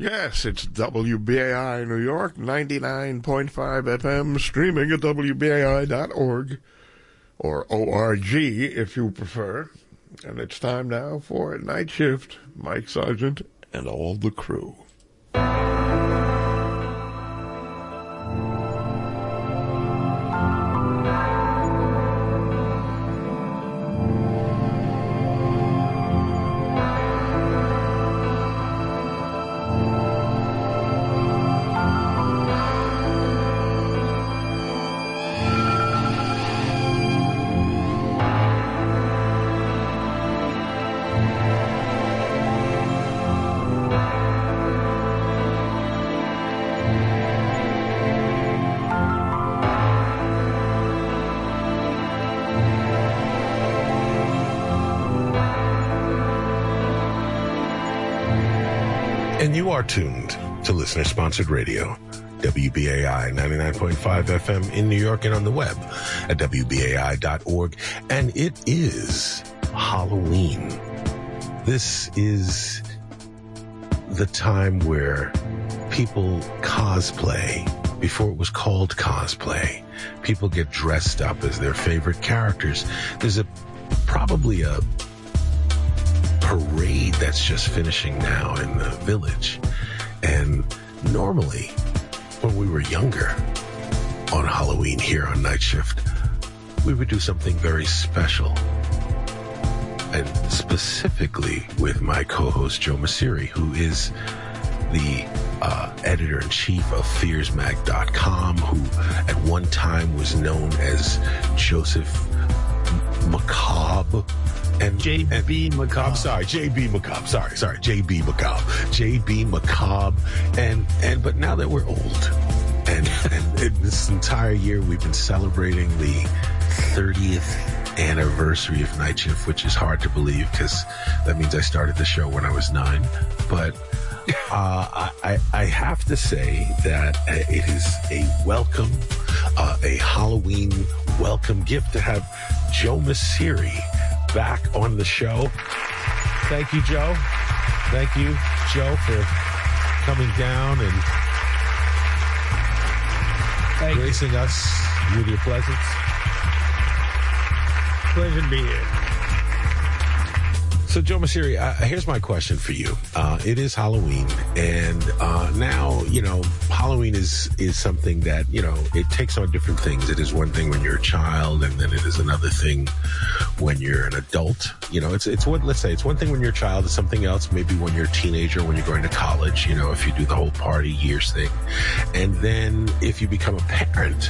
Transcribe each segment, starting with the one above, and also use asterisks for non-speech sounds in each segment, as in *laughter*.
Yes, it's WBAI New York, 99.5 FM, streaming at WBAI.org or ORG if you prefer. And it's time now for Niteshift, Mike Sargent and all the crew. Listener sponsored radio. WBAI 99.5 FM in New York and on the web at WBAI.org. And it is Halloween. This is the time where people cosplay before it was called cosplay. People get dressed up as their favorite characters. There's a probably a parade that's just finishing now in the village. Normally, when we were younger on Halloween here on Niteshift, we would do something very special. And specifically with my co-host Joe Mauceri, who is the uh, editor in chief of FearsMag.com, who at one time was known as Joseph Macabre and JB Macabre. I'm sorry, JB Macabre. Sorry, sorry, JB Macabre. JB Macabre. And and but now that we're old, and and *laughs* it, this entire year we've been celebrating the 30th anniversary of Niteshift, which is hard to believe because that means I started the show when I was nine. But uh, I, I have to say that uh, it is a welcome, uh, a Halloween welcome gift to have Joe Mauceri back on the show. Thank you, Joe. Thank you, Joe, for coming down and Thank you. gracing us with your presence. Pleasure to be here. So, Joe Mauceri, uh, here's my question for you. Uh, it is Halloween, and uh, now you know Halloween is is something that you know it takes on different things. It is one thing when you're a child, and then it is another thing when you're an adult. You know, it's it's what let's say it's one thing when you're a child, it's something else maybe when you're a teenager, when you're going to college. You know, if you do the whole party years thing, and then if you become a parent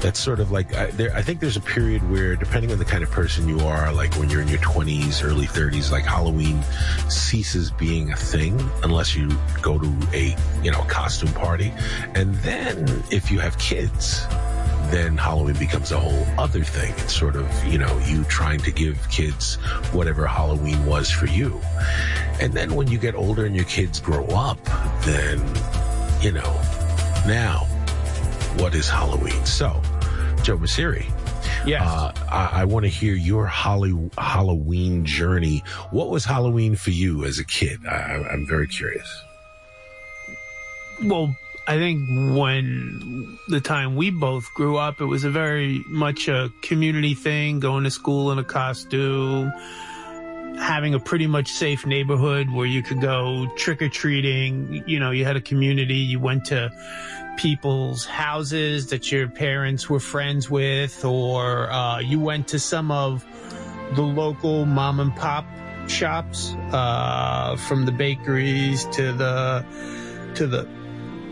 that's sort of like I, there, I think there's a period where depending on the kind of person you are like when you're in your 20s early 30s like halloween ceases being a thing unless you go to a you know costume party and then if you have kids then Halloween becomes a whole other thing. It's sort of, you know, you trying to give kids whatever Halloween was for you. And then when you get older and your kids grow up, then, you know, now what is Halloween? So, Joe Mauceri, Yes. uh, I, I want to hear your Holly, Halloween journey. What was Halloween for you as a kid? I, I- I'm very curious. well, I think when the time we both grew up, it was a very much a community thing, going to school in a costume, having a pretty much safe neighborhood where you could go trick or treating. You know, you had a community, you went to people's houses that your parents were friends with, or uh, you went to some of the local mom and pop shops, uh, from the bakeries to the to the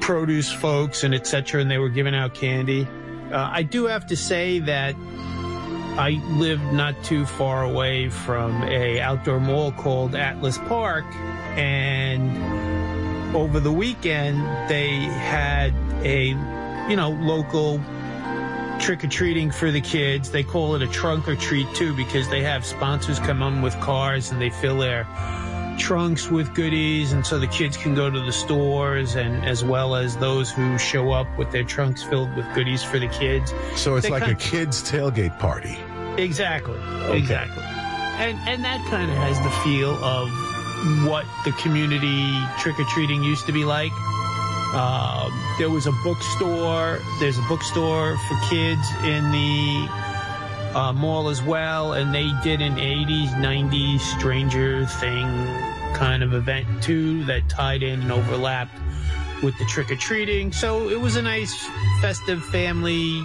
produce folks and etc. And they were giving out candy. Uh, I do have to say that I lived not too far away from a outdoor mall called Atlas Park, and over the weekend they had a you know local trick or treating for the kids. They call it a trunk or treat too because they have sponsors come on with cars and they fill their trunks with goodies and so the kids can go to the stores and as well as those who show up with their trunks filled with goodies for the kids. So it's They like a kid's tailgate party. Exactly. Exactly. And and that kind of has the feel of what the community trick or treating used to be like. Um, there was a bookstore. There's a bookstore for kids in the uh, mall as well, and they did an 80s, 90s Stranger Thing kind of event too that tied in and overlapped with the trick or treating. So it was a nice festive family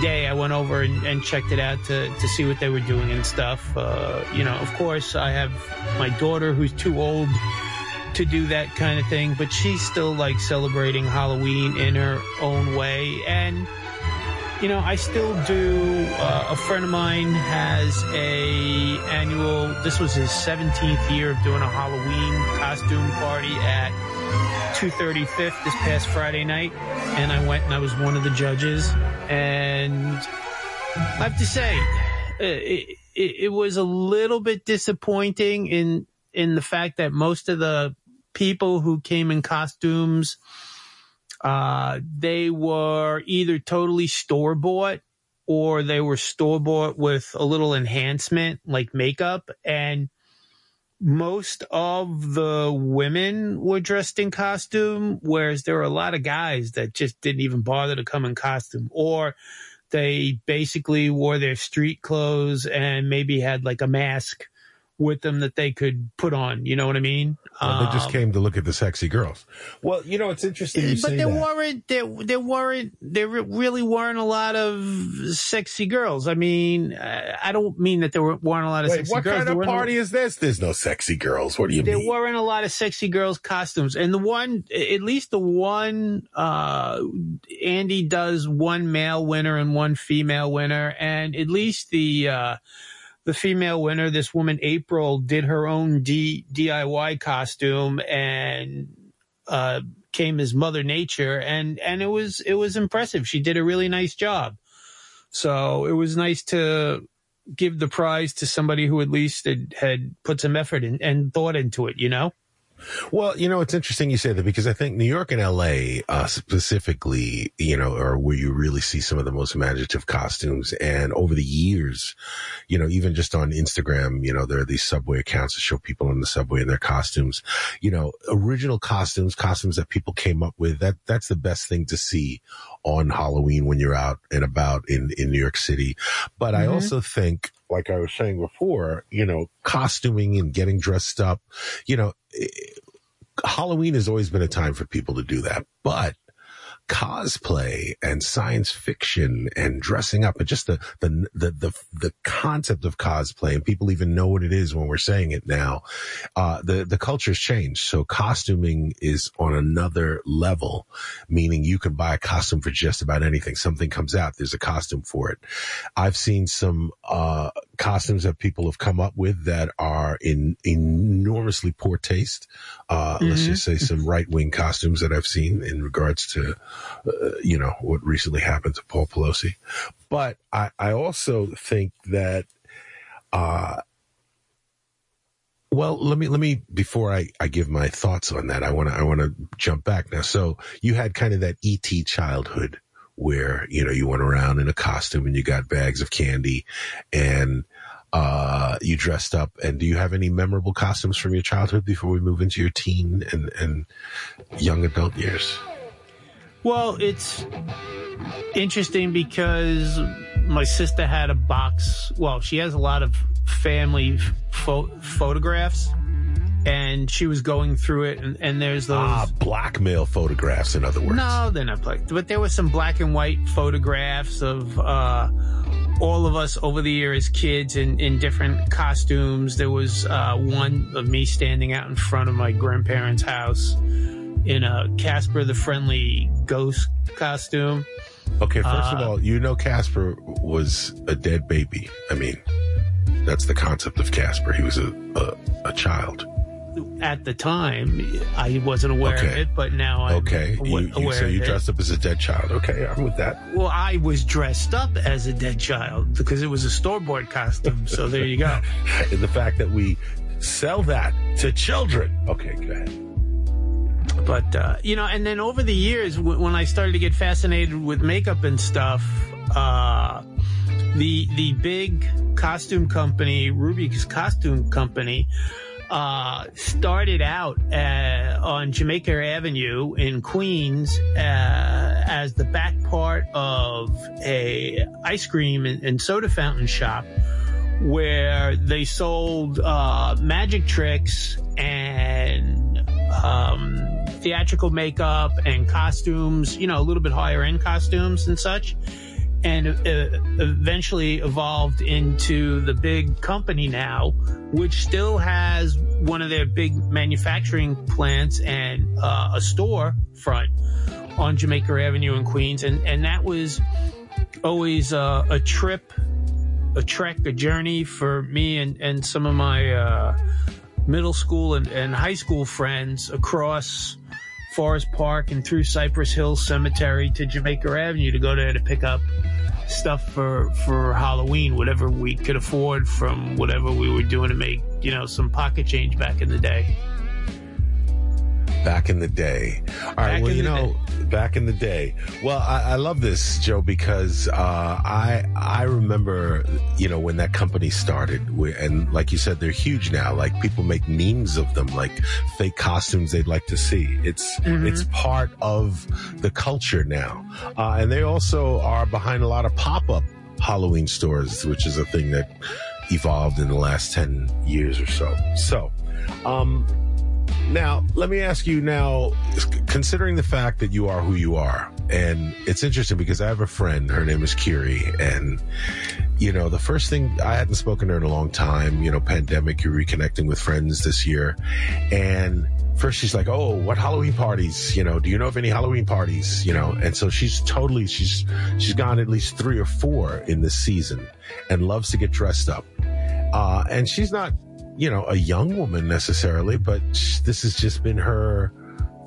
day. I went over and, and, checked it out to, to see what they were doing and stuff. Uh, you know, of course, I have my daughter who's too old to do that kind of thing, but she's still like celebrating Halloween in her own way. And, you know, I still do. Uh, a friend of mine has a annual. This was his 17th year of doing a Halloween costume party at 235th this past Friday night, and I went and I was one of the judges. And I have to say, it, it, it was a little bit disappointing in in the fact that most of the people who came in costumes, uh, they were either totally store bought or they were store bought with a little enhancement like makeup. And most of the women were dressed in costume, whereas there were a lot of guys that just didn't even bother to come in costume. Or they basically wore their street clothes and maybe had like a mask with them that they could put on. You know what I mean? Well, they just um, came to look at the sexy girls. Well, you know, it's interesting. You but there that. weren't there there weren't there really weren't a lot of sexy girls. I mean, I don't mean that there weren't a lot of Wait, sexy what girls. What kind of party is this? There's no sexy girls. What do you there mean? There weren't a lot of sexy girls costumes, and the one, at least the one, uh, Andy does one male winner and one female winner, and at least the. Uh, the female winner, this woman April, did her own D, DIY costume and uh, came as Mother Nature, and and it was it was impressive. She did a really nice job. So it was nice to give the prize to somebody who at least had, had put some effort in, and thought into it. You know. Well, you know, it's interesting you say that because I think New York and LA, uh, specifically, you know, are where you really see some of the most imaginative costumes. And over the years, you know, even just on Instagram, you know, there are these subway accounts that show people in the subway in their costumes, you know, original costumes, costumes that people came up with. That, that's the best thing to see on Halloween when you're out and about in, in New York City. But mm-hmm. I also think, like I was saying before, you know, costuming and getting dressed up, you know, eh, Halloween has always been a time for people to do that, but cosplay and science fiction and dressing up and just the, the, the, the, the concept of cosplay and people even know what it is when we're saying it now. Uh, the, the culture's changed. So costuming is on another level, meaning you can buy a costume for just about anything. Something comes out, there's a costume for it. I've seen some, uh, costumes that people have come up with that are in enormously poor taste. Uh, mm-hmm. let's just say some right wing costumes that I've seen in regards to uh, you know, what recently happened to Paul Pelosi. But I, I also think that, uh, well, let me, let me, before I, I give my thoughts on that, I want to, I want to jump back now. So you had kind of that ET childhood where, you know, you went around in a costume and you got bags of candy and, uh, you dressed up and do you have any memorable costumes from your childhood before we move into your teen and, and young adult years? Well, it's interesting because my sister had a box. Well, she has a lot of family pho- photographs, and she was going through it, and, and there's those ah blackmail photographs. In other words, no, they're not black, but there were some black and white photographs of uh, all of us over the year as kids in, in different costumes. There was uh, one of me standing out in front of my grandparents' house in a Casper the Friendly Ghost costume. Okay, first uh, of all, you know Casper was a dead baby. I mean, that's the concept of Casper. He was a, a, a child. At the time, I wasn't aware okay. of it, but now I'm okay. You, you, so you dressed up as a dead child. Okay, I'm with that. Well, I was dressed up as a dead child because it was a store bought costume. so there you go. *laughs* and the fact that we sell that to children. Okay, go ahead. But uh, you know, and then over the years, w- when I started to get fascinated with makeup and stuff, uh, the the big costume company, Rubie's costume company, uh, started out uh, on Jamaica Avenue in Queens uh, as the back part of a ice cream and, and soda fountain shop where they sold uh, magic tricks and um, theatrical makeup and costumes, you know, a little bit higher end costumes and such. And uh, eventually evolved into the big company now, which still has one of their big manufacturing plants and uh, a store front on Jamaica Avenue in Queens. And, and that was always uh, a trip a trek, a journey for me and, and some of my uh, middle school and, and high school friends across Forest Park and through Cypress Hill Cemetery to Jamaica Avenue to go there to pick up stuff for for Halloween, whatever we could afford from whatever we were doing to make you know some pocket change back in the day back in the day. All right. Back well, you know, day. back in the day. Well, I, I love this, Joe, because uh, I I remember, you know, when that company started, and like you said, they're huge now. Like people make memes of them, like fake costumes they'd like to see. It's mm-hmm. it's part of the culture now, uh, and they also are behind a lot of pop up Halloween stores, which is a thing that evolved in the last 10 years or so. So, um, now, let me ask you now, considering the fact that you are who you are, and it's interesting because I have a friend, her name is Kiri, and, you know, the first thing, I hadn't spoken to her in a long time, you know, pandemic, you're reconnecting with friends this year, and first she's like, Oh, what Halloween parties? You know, do you know of any Halloween parties? You know, and so she's totally, she's, she's gone at least three or four in this season and loves to get dressed up. Uh, and she's not you know, a young woman necessarily, but this has just been her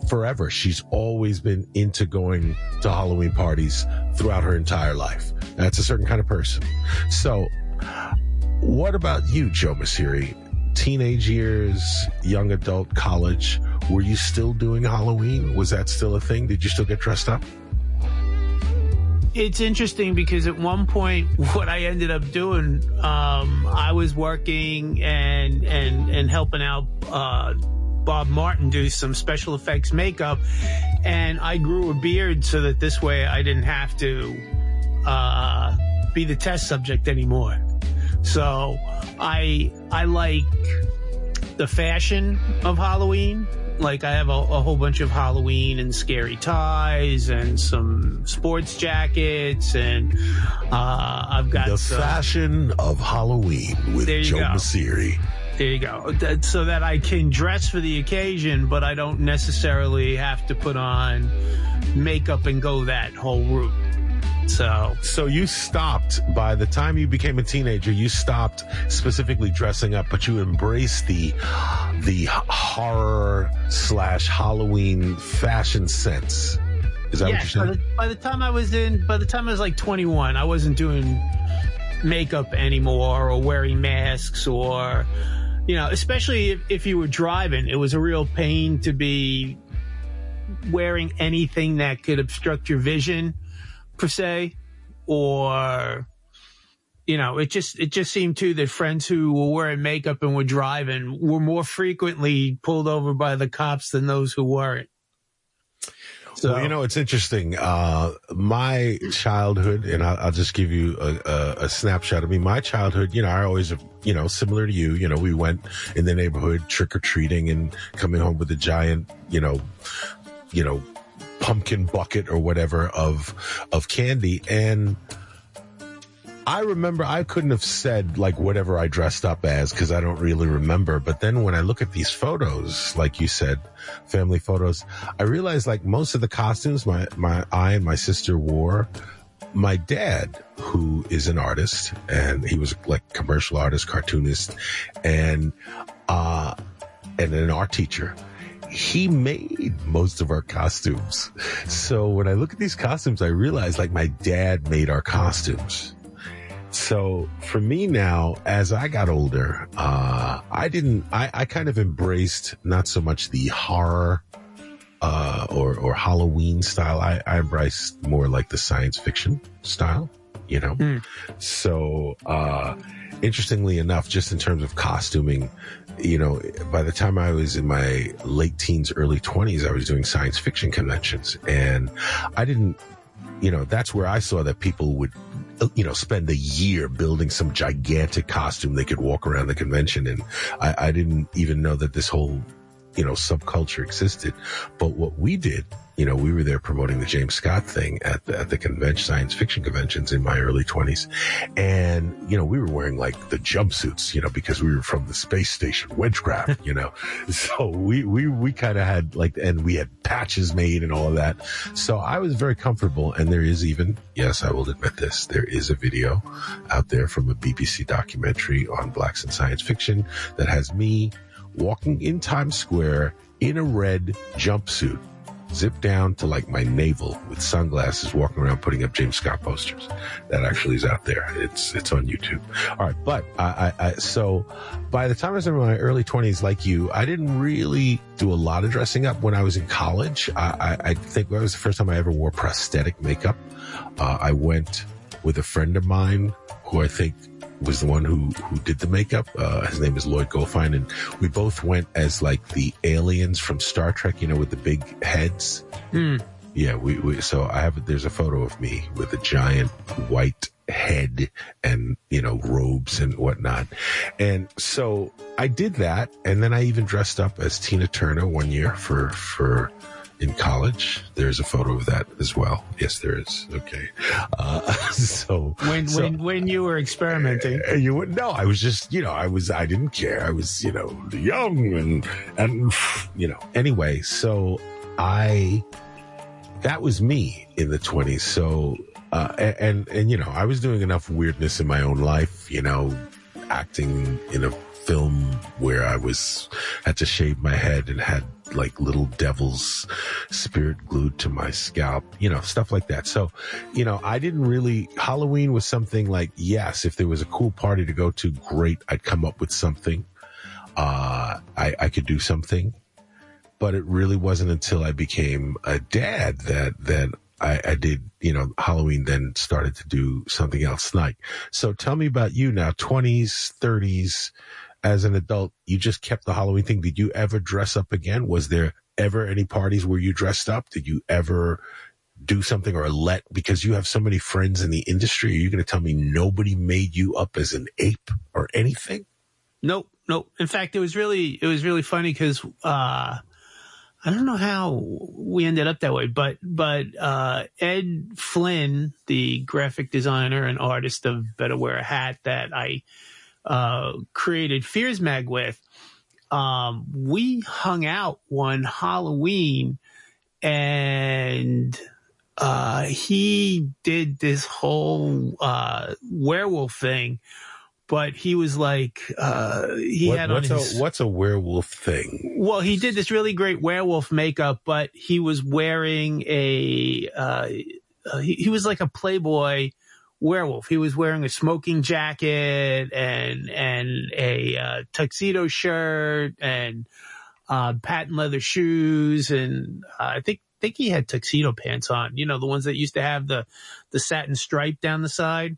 forever. She's always been into going to Halloween parties throughout her entire life. That's a certain kind of person. So, what about you, Joe Mauceri? Teenage years, young adult, college, were you still doing Halloween? Was that still a thing? Did you still get dressed up? It's interesting because at one point, *laughs* what I ended up doing, um, I was working and and and helping out uh, Bob Martin do some special effects makeup, and I grew a beard so that this way I didn't have to uh, be the test subject anymore. So I I like the fashion of Halloween like I have a, a, whole bunch of Halloween and scary ties and some sports jackets and uh, I've got the some, fashion of Halloween with Joe Mauceri. There you go. That, so that I can dress for the occasion, but I don't necessarily have to put on makeup and go that whole route. So, so you stopped by the time you became a teenager. You stopped specifically dressing up, but you embraced the the horror slash Halloween fashion sense. Is that what you're saying? By the, by the time I was in, by the time I was like 21, I wasn't doing makeup anymore or wearing masks or, you know, especially if, if you were driving, it was a real pain to be wearing anything that could obstruct your vision per se, or you know, it just it just seemed too that friends who were wearing makeup and were driving were more frequently pulled over by the cops than those who weren't. So, well, you know, it's interesting. Uh, my childhood, and I'll, I'll just give you a, a, a, snapshot of me. My childhood, you know, I always, you know, similar to you, you know, we went in the neighborhood trick or treating and coming home with a giant, you know, you know, pumpkin bucket or whatever of of candy and I remember I couldn't have said like whatever I dressed up as because I don't really remember. But then when I look at these photos, like you said, family photos, I realized like most of the costumes my, my, I and my sister wore, my dad, who is an artist and he was like commercial artist, cartoonist and, uh, and an art teacher he made most of our costumes. So when I look at these costumes, I realize like my dad made our costumes. So for me now, as I got older, uh, I didn't, I, I kind of embraced not so much the horror, uh, or, or Halloween style. I, I embraced more like the science fiction style, you know? Mm. So, uh, interestingly enough, just in terms of costuming, you know, by the time I was in my late teens, early twenties, I was doing science fiction conventions and I didn't, you know, that's where I saw that people would, you know, spend a year building some gigantic costume they could walk around the convention. And I, I didn't even know that this whole you know, subculture existed. But what we did, you know, we were there promoting the James Scott thing at the, at the convention, science fiction conventions in my early twenties. And, you know, we were wearing like the jumpsuits, you know, because we were from the space station, Wedgecraft, you know, *laughs* so we, we, we kind of had like, and we had patches made and all of that. So I was very comfortable. And there is even, yes, I will admit this, there is a video out there from a BBC documentary on blacks in science fiction that has me walking in Times Square in a red jumpsuit, zipped down to like my navel with sunglasses, walking around putting up James Scott posters. That actually is out there. It's it's on YouTube. All right, but I, I, I so by the time I was in my early twenties, like you, I didn't really do a lot of dressing up when I was in college. I, I, I think that was the first time I ever wore prosthetic makeup. Uh, I went with a friend of mine who I think was the one who who did the makeup. Uh, his name is Lloyd Goldfine, and we both went as like the aliens from Star Trek, you know, with the big heads. Mm. Yeah, we, we so I have there's a photo of me with a giant white head and you know robes and whatnot, and so I did that, and then I even dressed up as Tina Turner one year for for in college. There's a photo of that as well. Yes, there is. Okay. Uh, *laughs* so when so, when when you were experimenting, uh, you would no. I was just you know I was I didn't care. I was you know young and and you know anyway. So I that was me in the twenties. So uh, and and you know I was doing enough weirdness in my own life. You know, acting in a film where I was had to shave my head and had like little devil's spirit glued to my scalp, you know, stuff like that. So, you know, I didn't really, Halloween was something like, yes, if there was a cool party to go to, great. I'd come up with something. Uh, I, I could do something, but it really wasn't until I became a dad that, that I, I, did, you know, Halloween then started to do something else. Like, so tell me about you now, 20s, 30s, as an adult, you just kept the Halloween thing. Did you ever dress up again? Was there ever any parties where you dressed up? Did you ever do something or let, because you have so many friends in the industry, are you going to tell me nobody made you up as an ape or anything? Nope. Nope. In fact, it was really, it was really funny because, uh, I don't know how we ended up that way, but but uh, Ed Flynn, the graphic designer and artist of Better Wear a Hat, that I uh, created Fears Mag with, um, we hung out one Halloween and uh, he did this whole uh, werewolf thing, but he was like uh, he what, had on what's his a, what's a werewolf thing? well, he did this really great werewolf makeup, but he was wearing a uh, uh, he, he was like a Playboy werewolf. He was wearing a smoking jacket and and a uh, tuxedo shirt and uh, patent leather shoes, and uh, I think think he had tuxedo pants on. You know, the ones that used to have the the satin stripe down the side,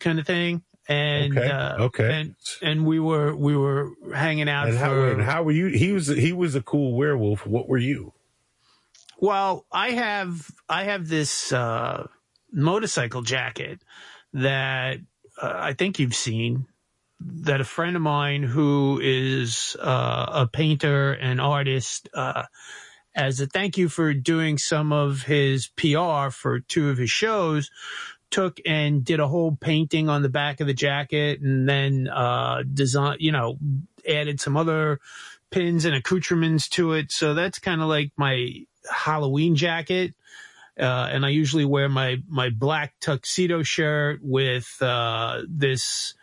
kind of thing. And Okay, uh, okay. and and we were we were hanging out And how, for and how were you? He was he was a cool werewolf. What were you? Well, I have I have this uh, motorcycle jacket that uh, I think you've seen. That a friend of mine who is uh, a painter and artist, uh, as a thank you for doing some of his PR for two of his shows, took and did a whole painting on the back of the jacket, and then uh, design, you know, added some other pins and accoutrements to it. So that's kind of like my Halloween jacket. Uh, and I usually wear my, my black tuxedo shirt with, uh, this,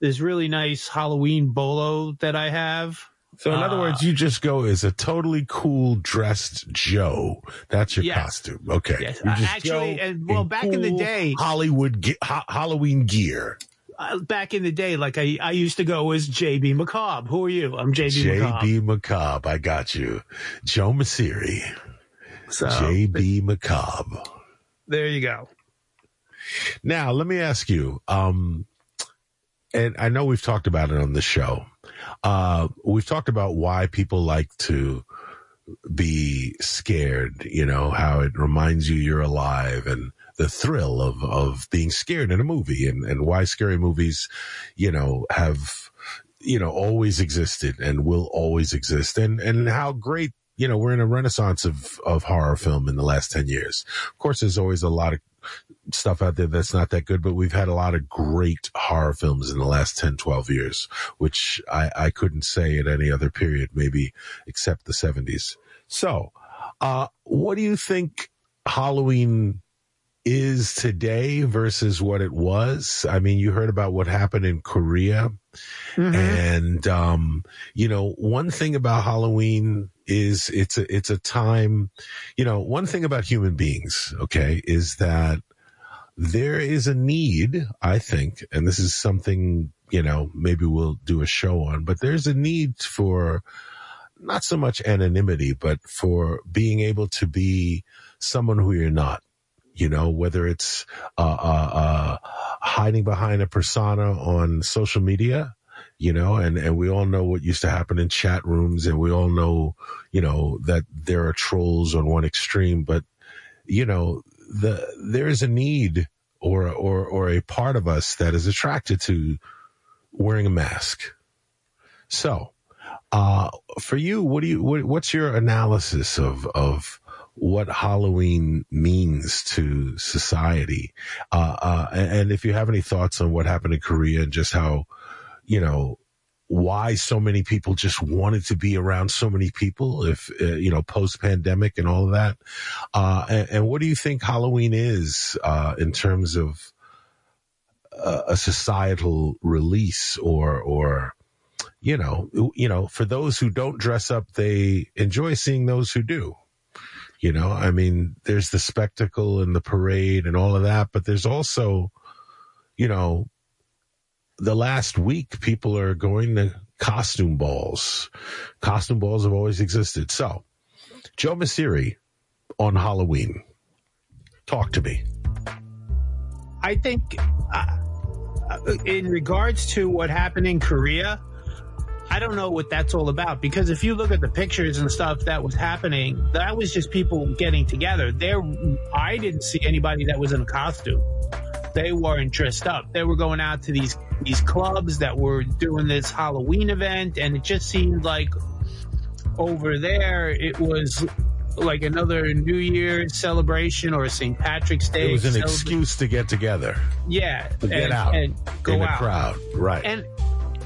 this really nice Halloween bolo that I have. So in other Uh, words, you just go as a totally cool dressed Joe. That's your Yes. costume. Okay. Yes. Uh, actually, and- well, back in the day- Hollywood ge- ha- Halloween gear. Uh, back in the day, like I, I used to go as JB Macabre. Who are you? I'm JB, Macabre. JB Macabre. I got you. Joe Mauceri. So JB Macabre. there you go. Now, let me ask you, um, and I know we've talked about it on the show. Uh, we've talked about why people like to be scared, you know, how it reminds you you're alive and the thrill of, of being scared in a movie and, and why scary movies, you know, have, you know, always existed and will always exist and, and how great you know, we're in a renaissance of, of horror film in the last 10 years. Of course, there's always a lot of stuff out there that's not that good, but we've had a lot of great horror films in the last 10, 12 years, which I, I couldn't say at any other period, maybe except the 70s. So, uh, what do you think Halloween is today versus what it was? I mean, you heard about what happened in Korea. Mm-hmm. And, um, you know, one thing about Halloween is it's a, it's a time, you know, one thing about human beings, okay, is that there is a need, I think, and this is something, you know, maybe we'll do a show on, but there's a need for not so much anonymity, but for being able to be someone who you're not you know, whether it's, uh, uh, uh, hiding behind a persona on social media, you know, and, and we all know what used to happen in chat rooms and we all know, you know, that there are trolls on one extreme, but, you know, the, there is a need or, or, or a part of us that is attracted to wearing a mask. So, uh, for you, what do you, what, what's your analysis of, of, what Halloween means to society. Uh, uh, and if you have any thoughts on what happened in Korea and just how, you know, why so many people just wanted to be around so many people if, uh, you know, post pandemic and all of that. Uh, and, and, what do you think Halloween is, uh, in terms of uh, a societal release or, or, you know, you know, for those who don't dress up, they enjoy seeing those who do. You know, I mean, there's the spectacle and the parade and all of that, but there's also, you know, the last week people are going to costume balls. Costume balls have always existed. So, Joe Mauceri on Halloween. Talk to me. I think, uh, in regards to what happened in Korea, I don't know what that's all about because if you look at the pictures and stuff that was happening, that was just people getting together. There, I didn't see anybody that was in a costume. They weren't dressed up. They were going out to these these clubs that were doing this Halloween event, and it just seemed like over there it was like another New Year's celebration or a St. Patrick's Day. It was an excuse to get together. Yeah, to get and, out and go in out. crowd, right? And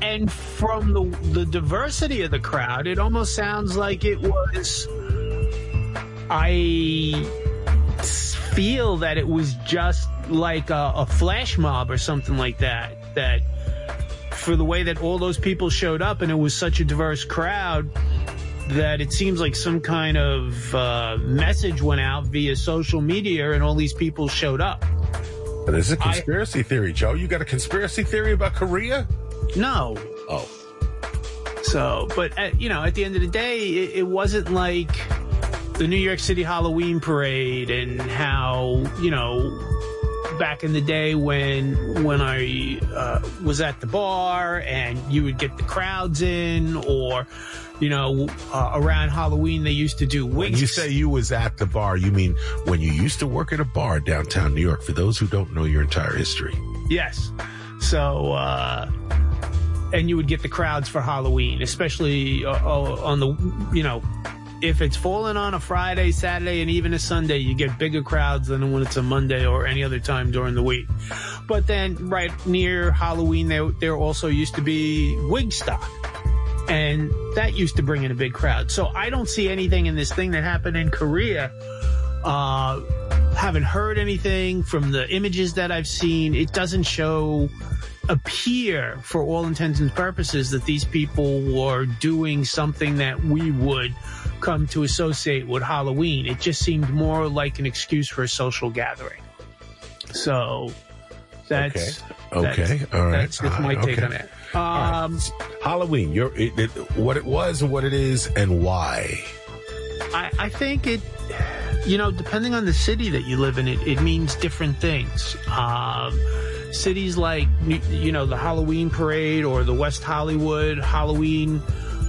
and from the the diversity of the crowd, it almost sounds like it was. I feel that it was just like a, a flash mob or something like that. That for the way that all those people showed up, and it was such a diverse crowd that it seems like some kind of uh, message went out via social media and all these people showed up. But it's a conspiracy I, theory, Joe. You got a conspiracy theory about Korea? No. Oh. So, but at, you know, at the end of the day, it, it wasn't like the New York City Halloween parade and how you know back in the day when when I uh, was at the bar and you would get the crowds in, or you know uh, around Halloween they used to do wigs. When you say you was at the bar, you mean when you used to work at a bar downtown New York? For those who don't know your entire history, yes. So. Uh, and you would get the crowds for Halloween, especially uh, uh, on the, you know, if it's falling on a Friday, Saturday, and even a Sunday, you get bigger crowds than when it's a Monday or any other time during the week. But then right near Halloween, there, there also used to be Wigstock. And that used to bring in a big crowd. So I don't see anything in this thing that happened in Korea. Uh, haven't heard anything from the images that I've seen. It doesn't show appear, for all intents and purposes, that these people were doing something that we would come to associate with Halloween. It just seemed more like an excuse for a social gathering. So that's okay. okay. That's, all right. That's just my uh, take okay. on it. Um, right. Halloween, it, it, what it was, what it is, and why. I, I think it you know, depending on the city that you live in, it, it means different things. Um, cities like you know the Halloween parade or the West Hollywood Halloween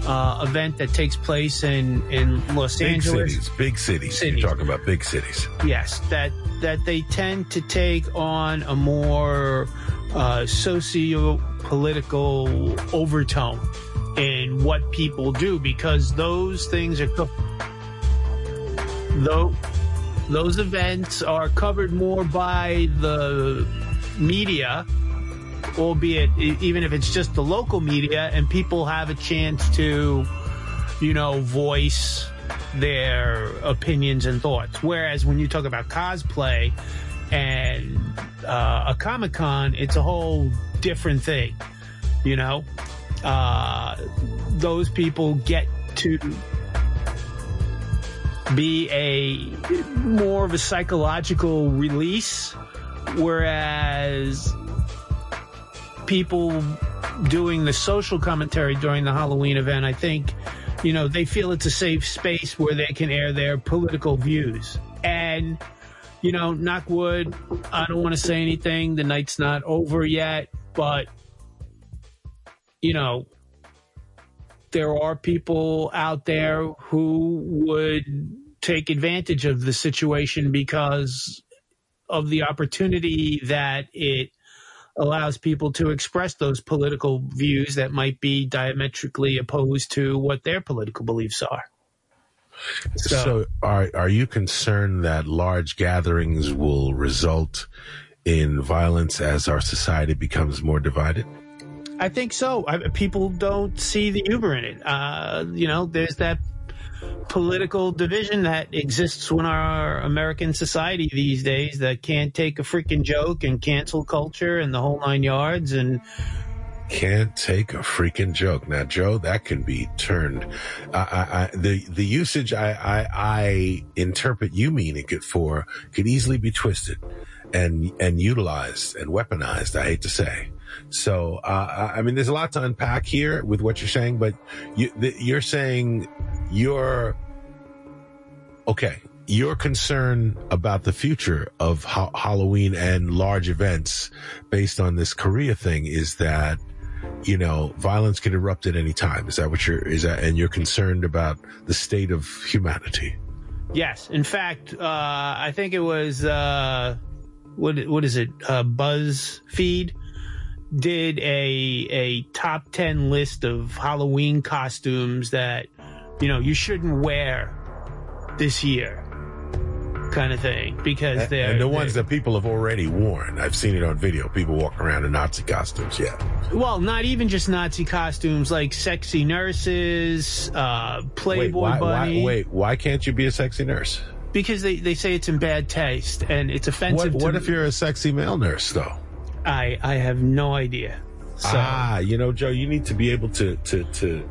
uh, event that takes place in in Los Angeles. big Angeles. cities, big cities. Cities. You're talking about big cities. Yes, that that they tend to take on a more uh, socio-political overtone in what people do because those things are though those events are covered more by the media albeit even if it's just the local media and people have a chance to you know voice their opinions and thoughts. Whereas when you talk about cosplay and uh, a comic-con it's a whole different thing you know? Uh, those people get to be a more of a psychological release whereas people doing the social commentary during the Halloween event, I think, you know, they feel it's a safe space where they can air their political views. And, you know, knock wood, I don't want to say anything. The night's not over yet, but, you know, there are people out there who would take advantage of the situation because of the opportunity that it allows people to express those political views that might be diametrically opposed to what their political beliefs are. So, So- are are you concerned that large gatherings will result in violence as our society becomes more divided? I think so. I, people don't see the humor in it. Uh, you know, there's that political division that exists in our American society these days that can't take a freaking joke and cancel culture and the whole nine yards. And Can't take a freaking joke. Now, Joe, that can be turned. I, I, the the usage I, I I interpret you meaning it for could easily be twisted and and utilized and weaponized. I hate to say. So, uh, I mean, there's a lot to unpack here with what you're saying, but you, you're saying you're okay. Your concern about the future of ha- Halloween and large events based on this Korea thing is that you know, violence can erupt at any time. Is that what you're, is that, and you're concerned about the state of humanity? yes, in fact, uh, I think it was, uh, what, what is it? Uh, BuzzFeed did a, a top 10 list of Halloween costumes that, you know, you shouldn't wear this year kind of thing because they're, and the ones that people have already worn. I've seen it on video. People walking around in Nazi costumes. Yeah. Well, not even just Nazi costumes, like sexy nurses, uh, Playboy wait, why, bunny. why, wait, why can't you be a sexy nurse? Because they, they say it's in bad taste and it's offensive. what to if you're a sexy male nurse though? I I have no idea. So ah, you know, Joe, you need to be able to, to, to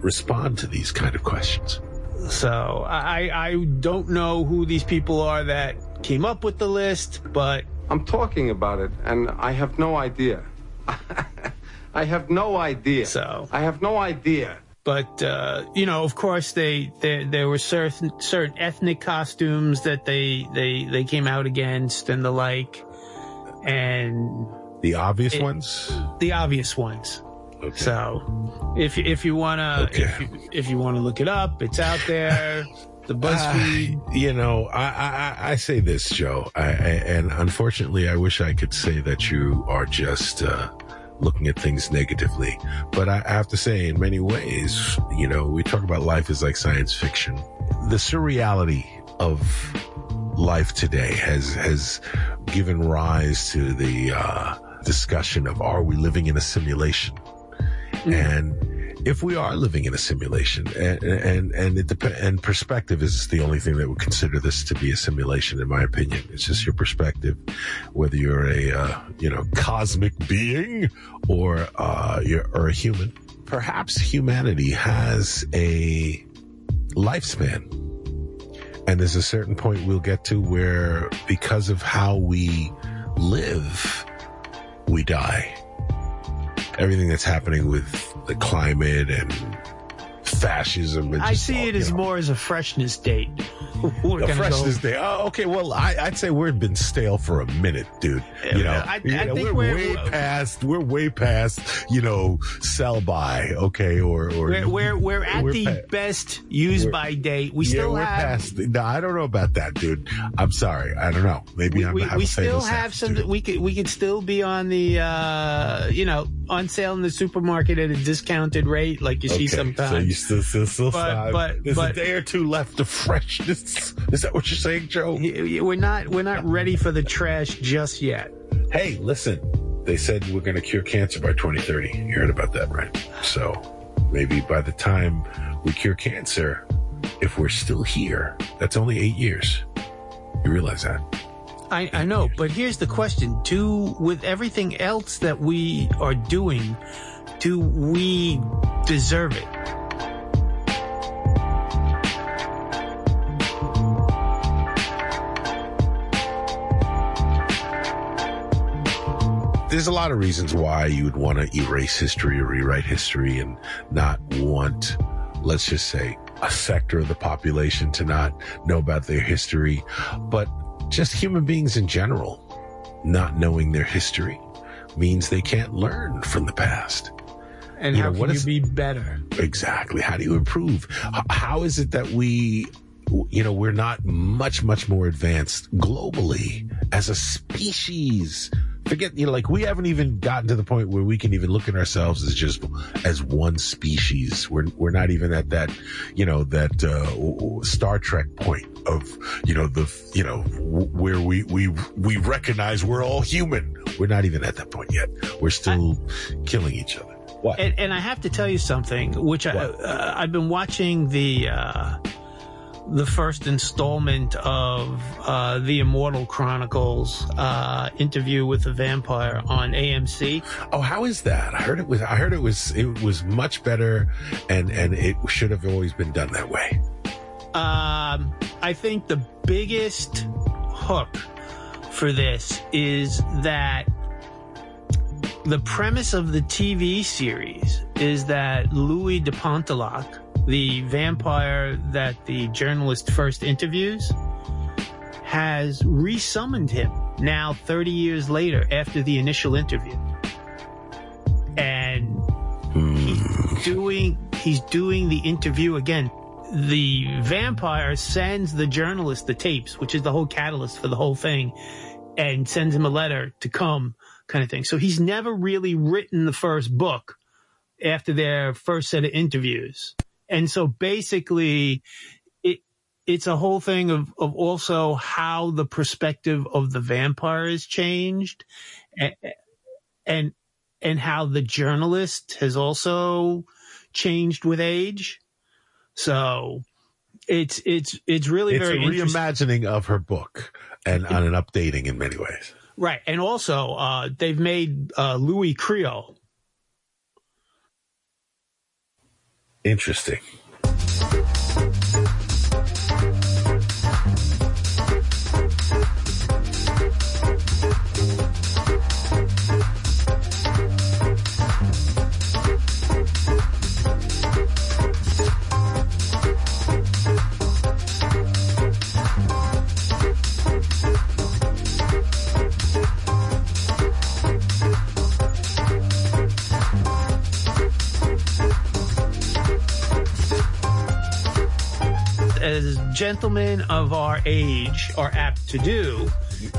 respond to these kind of questions. so I I don't know who these people are that came up with the list, but I'm talking about it, and I have no idea. *laughs* I have no idea. So- I have no idea. but uh, you know, of course, they there there were certain certain ethnic costumes that they they they came out against and the like, and The obvious It- ones? the obvious ones. Okay. So, if if you wanna Okay. if, you, if you wanna look it up, it's out there. *laughs* The BuzzFeed. Ah, you know, I, I, I- I say this, Joe, I, I, and unfortunately, I wish I could say that you are just uh, looking at things negatively. But I have to say, in many ways, you know, we talk about life as like science fiction. The surreality of life today has has given rise to the uh, discussion of are we living in a simulation? And if we are living in a simulation, and and and it dep- and perspective is the only thing that would consider this to be a simulation, in my opinion. It's just your perspective, whether you're a uh, you know cosmic being or uh, you're or a human. Perhaps humanity has a lifespan, and there's a certain point we'll get to where, because of how we live, we die everything that's happening with the climate and fascism. And I see all, it as know. more as a freshness date. *laughs* we're the freshness go. day. Oh, okay. Well, I, I'd say we've been stale for a minute, dude. You know, I- I You know, think we're, we're- way past. We're way past. You know, sell by. Okay, or or We're we're, we're at We're the pa- best use by date. We yeah, still we're have past. No, I don't know about that, dude. I'm sorry. I don't know. Maybe we, I'm. we, we still have some aptitude. we could we could still be on the uh you know on sale in the supermarket at a discounted rate like you see sometimes So you still, still, still But- but- There's a day or two left of *laughs* freshness. Is that what you're saying, Joe? We're not we're not ready for the trash just yet Hey, listen. They said we're going to cure cancer by 2030. You heard about that, right? So maybe by the time we cure cancer, if we're still here, that's only eight years. You realize that? I, I know but here's the question do with everything else that we are doing do we deserve it There's a lot of reasons why you would want to erase history or rewrite history and not want, let's just say, a sector of the population to not know about their history, but just human beings in general not knowing their history means they can't learn from the past. and You how know, can you be better Exactly. How do you improve? How is it that we, you know, we're not much, much more advanced globally as a species? Forget, you know, like we haven't even gotten to the point where we can even look at ourselves as just as one species. We're we're not even at that, you know, that uh, Star Trek point of, you know, the, you know, w- where we we we recognize we're all human. We're not even at that point yet. We're still killing each other. What? And, and I have to tell you something, which I, uh, I've been watching the uh, the first installment of uh, the Immortal Chronicles uh, interview with the vampire on AMC. Oh, how is that? I heard it was. I heard it was. It was much better, and and it should have always been done that way. Um, I think the biggest hook for this is that the premise of the TV series is that Louis de Pointe du Lac, the vampire that the journalist first interviews, has resummoned him now 30 years later after the initial interview. And he's doing he's doing the interview again. The vampire sends the journalist the tapes, which is the whole catalyst for the whole thing, and sends him a letter to come kind of thing. So he's never really written the first book after their first set of interviews. And so basically it it's a whole thing of of also how the perspective of the vampire has changed and and and how the journalist has also changed with age. So it's it's it's really It's very reimagining of her book and on an updating in many ways. Right. And also, uh, they've made, uh, Louis Creole. Interesting. As gentlemen of our age are apt to do.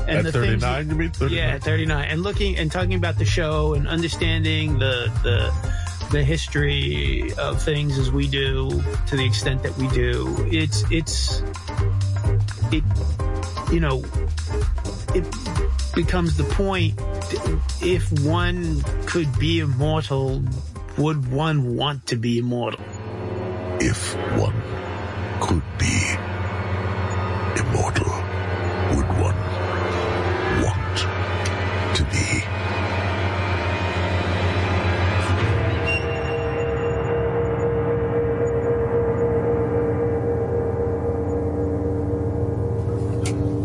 And At the things you mean? 39? Yeah, 39. And looking and talking about the show and understanding the, the, the history of things as we do to the extent that we do. It's, it's, it, you know, it becomes the point if one could be immortal, would one want to be immortal? If one could be immortal, would one want to be?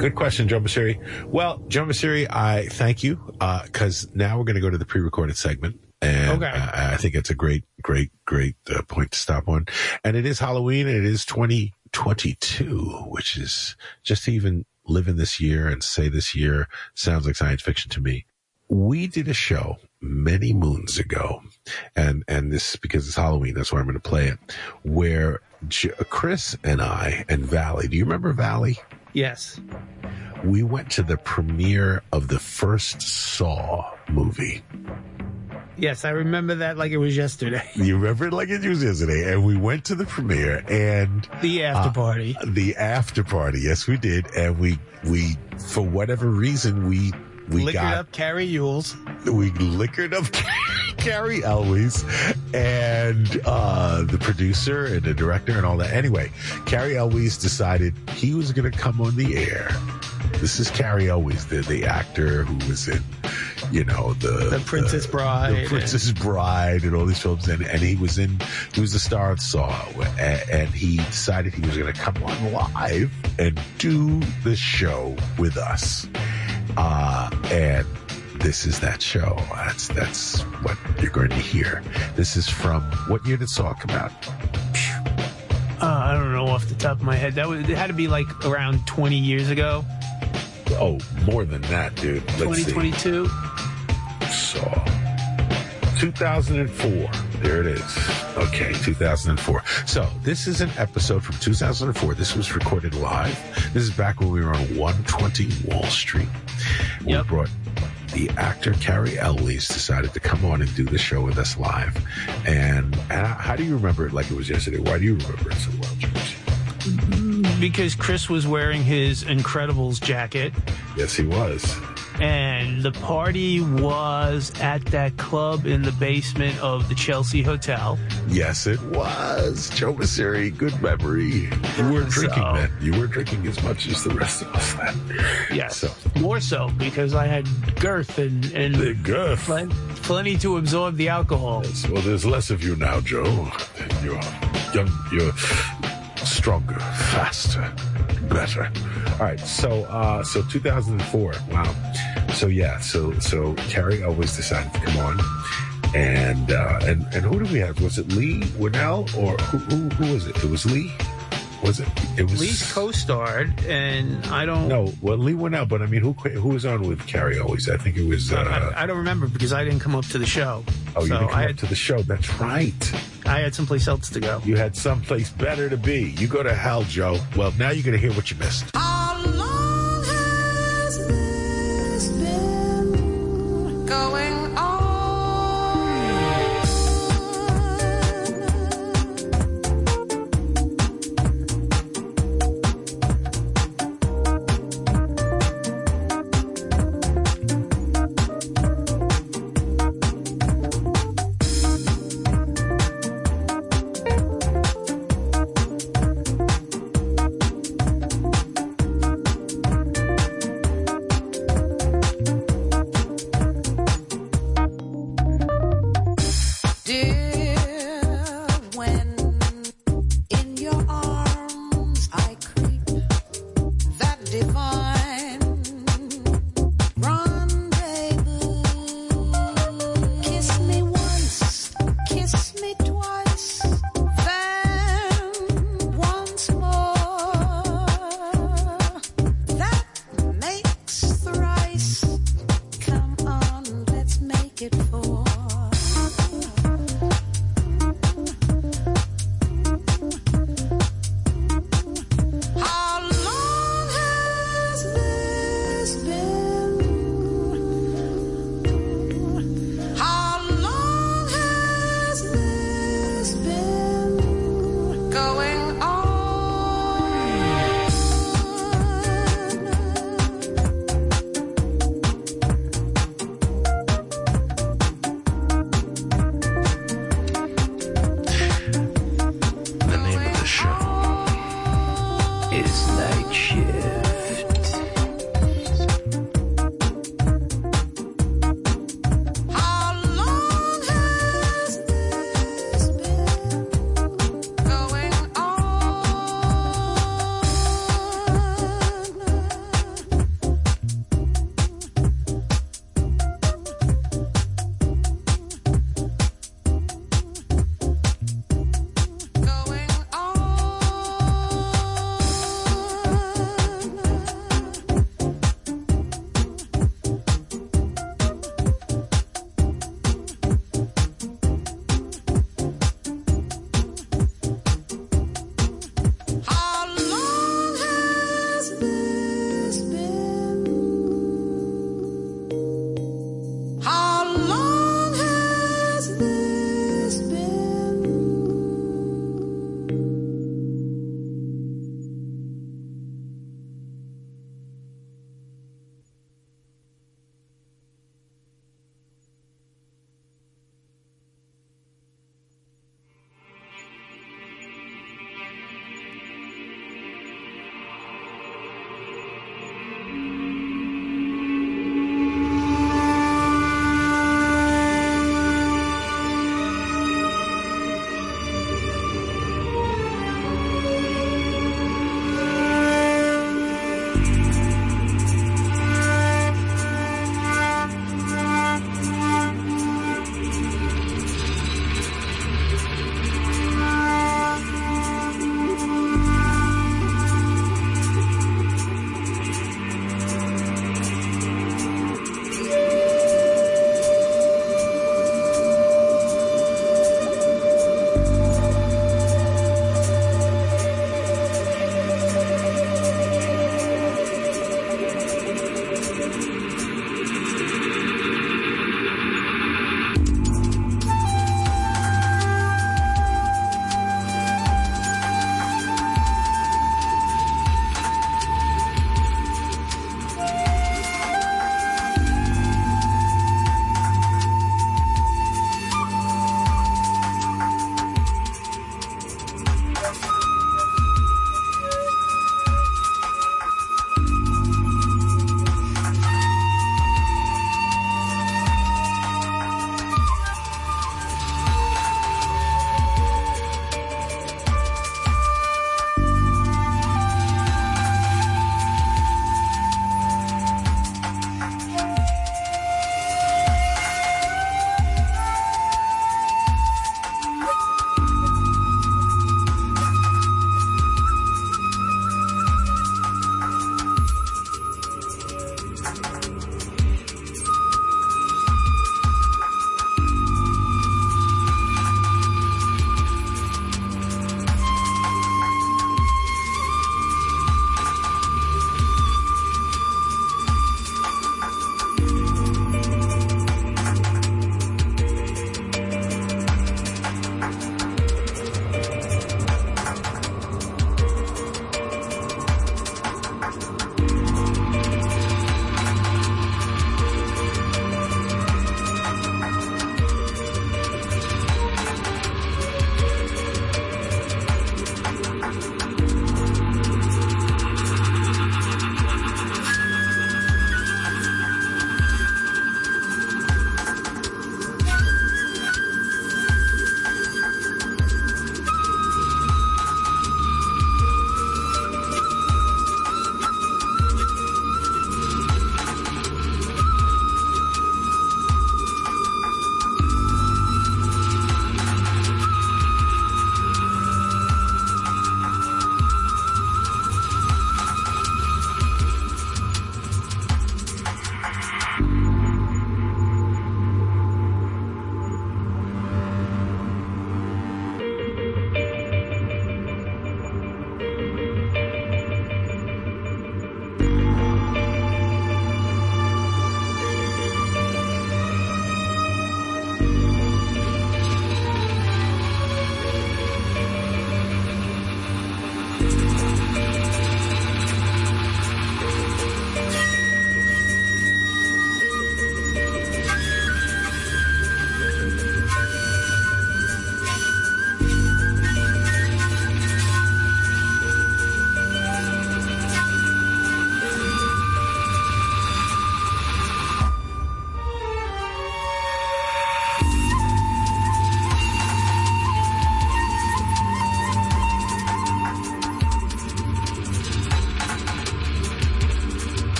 Good question, Joe Mauceri. Well, Joe Mauceri, I thank you uh, because now we're going to go to the pre-recorded segment, and Okay. I, I think it's a great, great, great uh, point to stop on. And it is Halloween, and it is 2022, which is just to even live in this year and say this year sounds like science fiction to me. We did a show many moons ago, and and this because it's Halloween, that's why I'm going to play it. Where J- Chris and I and Valley, do you remember Valley? Yes. We went to the premiere of the first Saw movie. Yes, I remember that like it was yesterday. *laughs* You remember it like it was yesterday, and we went to the premiere and The uh, after party. the after party. Yes, we did, and we we for whatever reason we we Liquored got up Cary Elwes. we liquored up *laughs* Cary Elwes and uh, the producer and the director and all that. Anyway, Cary Elwes decided he was going to come on the air. This is Cary Elwes, the the actor who was in, you know, the The Princess Bride the Princess Bride, and all these films, and and he was in, he was the star of Saw, and, and he decided he was going to come on live and do the show with us, uh, and this is that show. That's that's what you're going to hear. This is from what year did Saw come out? Uh, I don't know off the top of my head. That was, it had to be like around 20 years ago. Oh, more than that, dude. Let's see. 2022. Saw. 2004. There it is. Okay, 2004. So this is an episode from 2004. This was recorded live. This is back when we were on 120 Wall Street. We Yep. brought the actor Cary Elwes decided to come on and do the show with us live. And, and how do you remember it like it was yesterday? Why do you remember it so well, George? Because Chris was wearing his Incredibles jacket. Yes, he was. And the party was at that club in the basement of the Chelsea Hotel. Yes, it was. Joe Mauceri, good memory. You weren't So- drinking then. You weren't drinking as much as the rest of us then. Yes, So- more so because I had girth and and The girth. plen- plenty to absorb the alcohol. Well, there's less of you now, Joe. You're young, you're stronger, faster, better. All right, so uh, so 2004. Wow. So yeah, so so Cary Elwes decided to come on, and uh, and and who did we have? Was it Leigh Whannell or who, who who was it? It was Leigh. Was it? It was Leigh's co-starred, and I don't. No, well, Leigh went out, but I mean, who who was on with Cary Elwes? I think it was. Uh, I, I don't remember because I didn't come up to the show. oh, you didn't come I up had, to the show. That's right. I had someplace else to go. You had someplace better to be. You go to hell, Joe. Well, now you're going to hear what you missed. How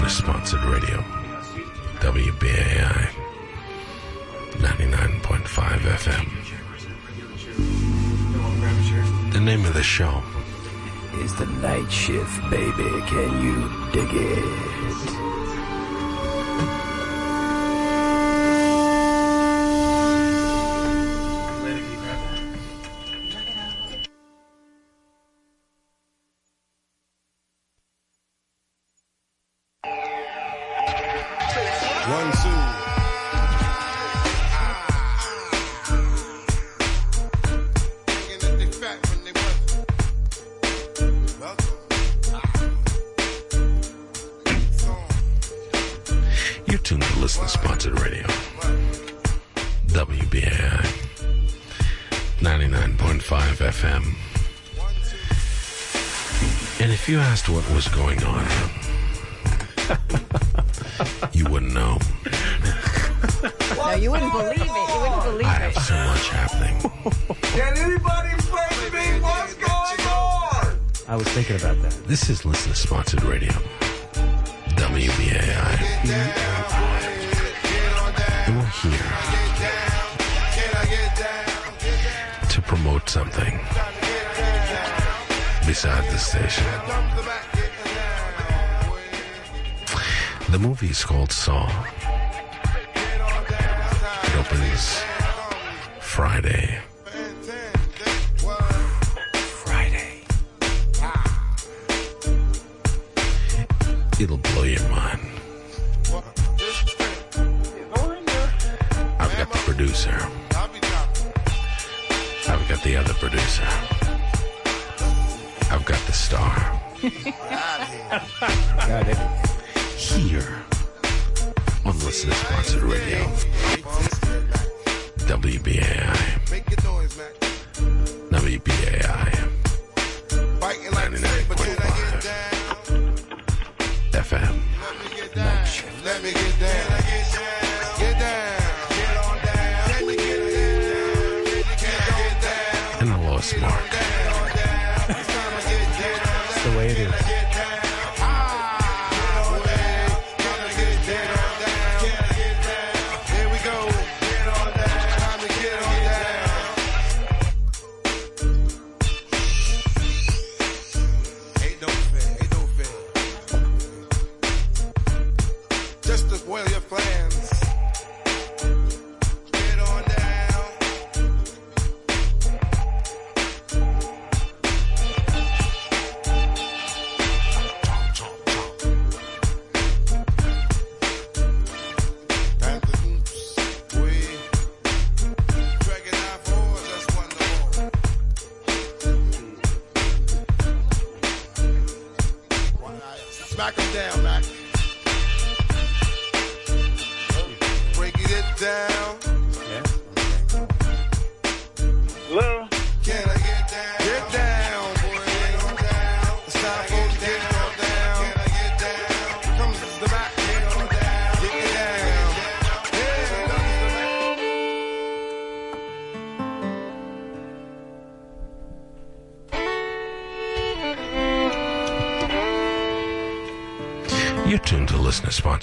Listener Sponsored Radio, WBAI 99.5 FM. The name of the show Is the Niteshift, baby. Can you dig it? The movie is called Saw.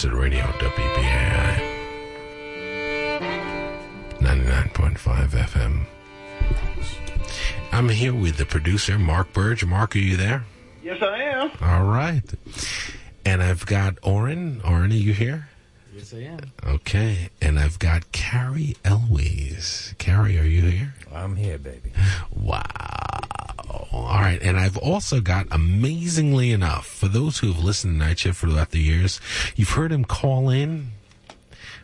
Listener Sponsored Radio, WBAI 99.5 FM. I'm here with the producer, Mark Burg. Mark, are you there? Yes, I am. All right. And I've got Oren. Oren, are you here? Yes, I am. Okay. And I've got Cary Elwes. Cary, are you here? I'm here, baby. Wow. All right. And I've also got, amazingly enough, for those who have listened to Niteshift throughout the years, you've heard him call in,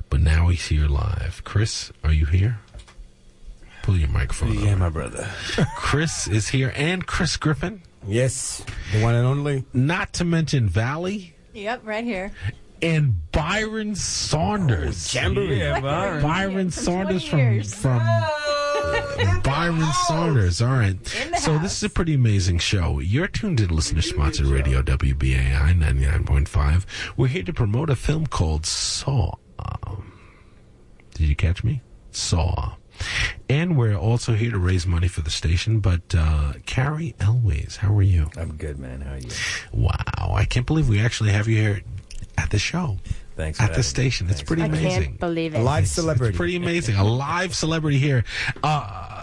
but now he's here live. Chris, are you here? Pull your microphone Yeah, over. my brother. *laughs* Chris is here, and Chris Griffin, Yes, the one and only. not to mention Valley Yep, right here. and Byron Saunders. Oh, Jamboree. Yeah, Byron. Byron Saunders 20 from years. from oh. Byron Saunders. All right. In the So house. this is a pretty amazing show. You're tuned in to listener sponsored radio WBAI 99.5. We're here to promote a film called Saw. Did you catch me? Saw. And we're also here to raise money for the station. But uh, Cary Elwes, how are you? I'm good, man. How are you? Wow. I can't believe we actually have you here at the show. Thanks. At the having me. station. It's pretty I amazing. can't believe A it. live celebrity. It's celebrity. pretty amazing. A live celebrity here. Uh,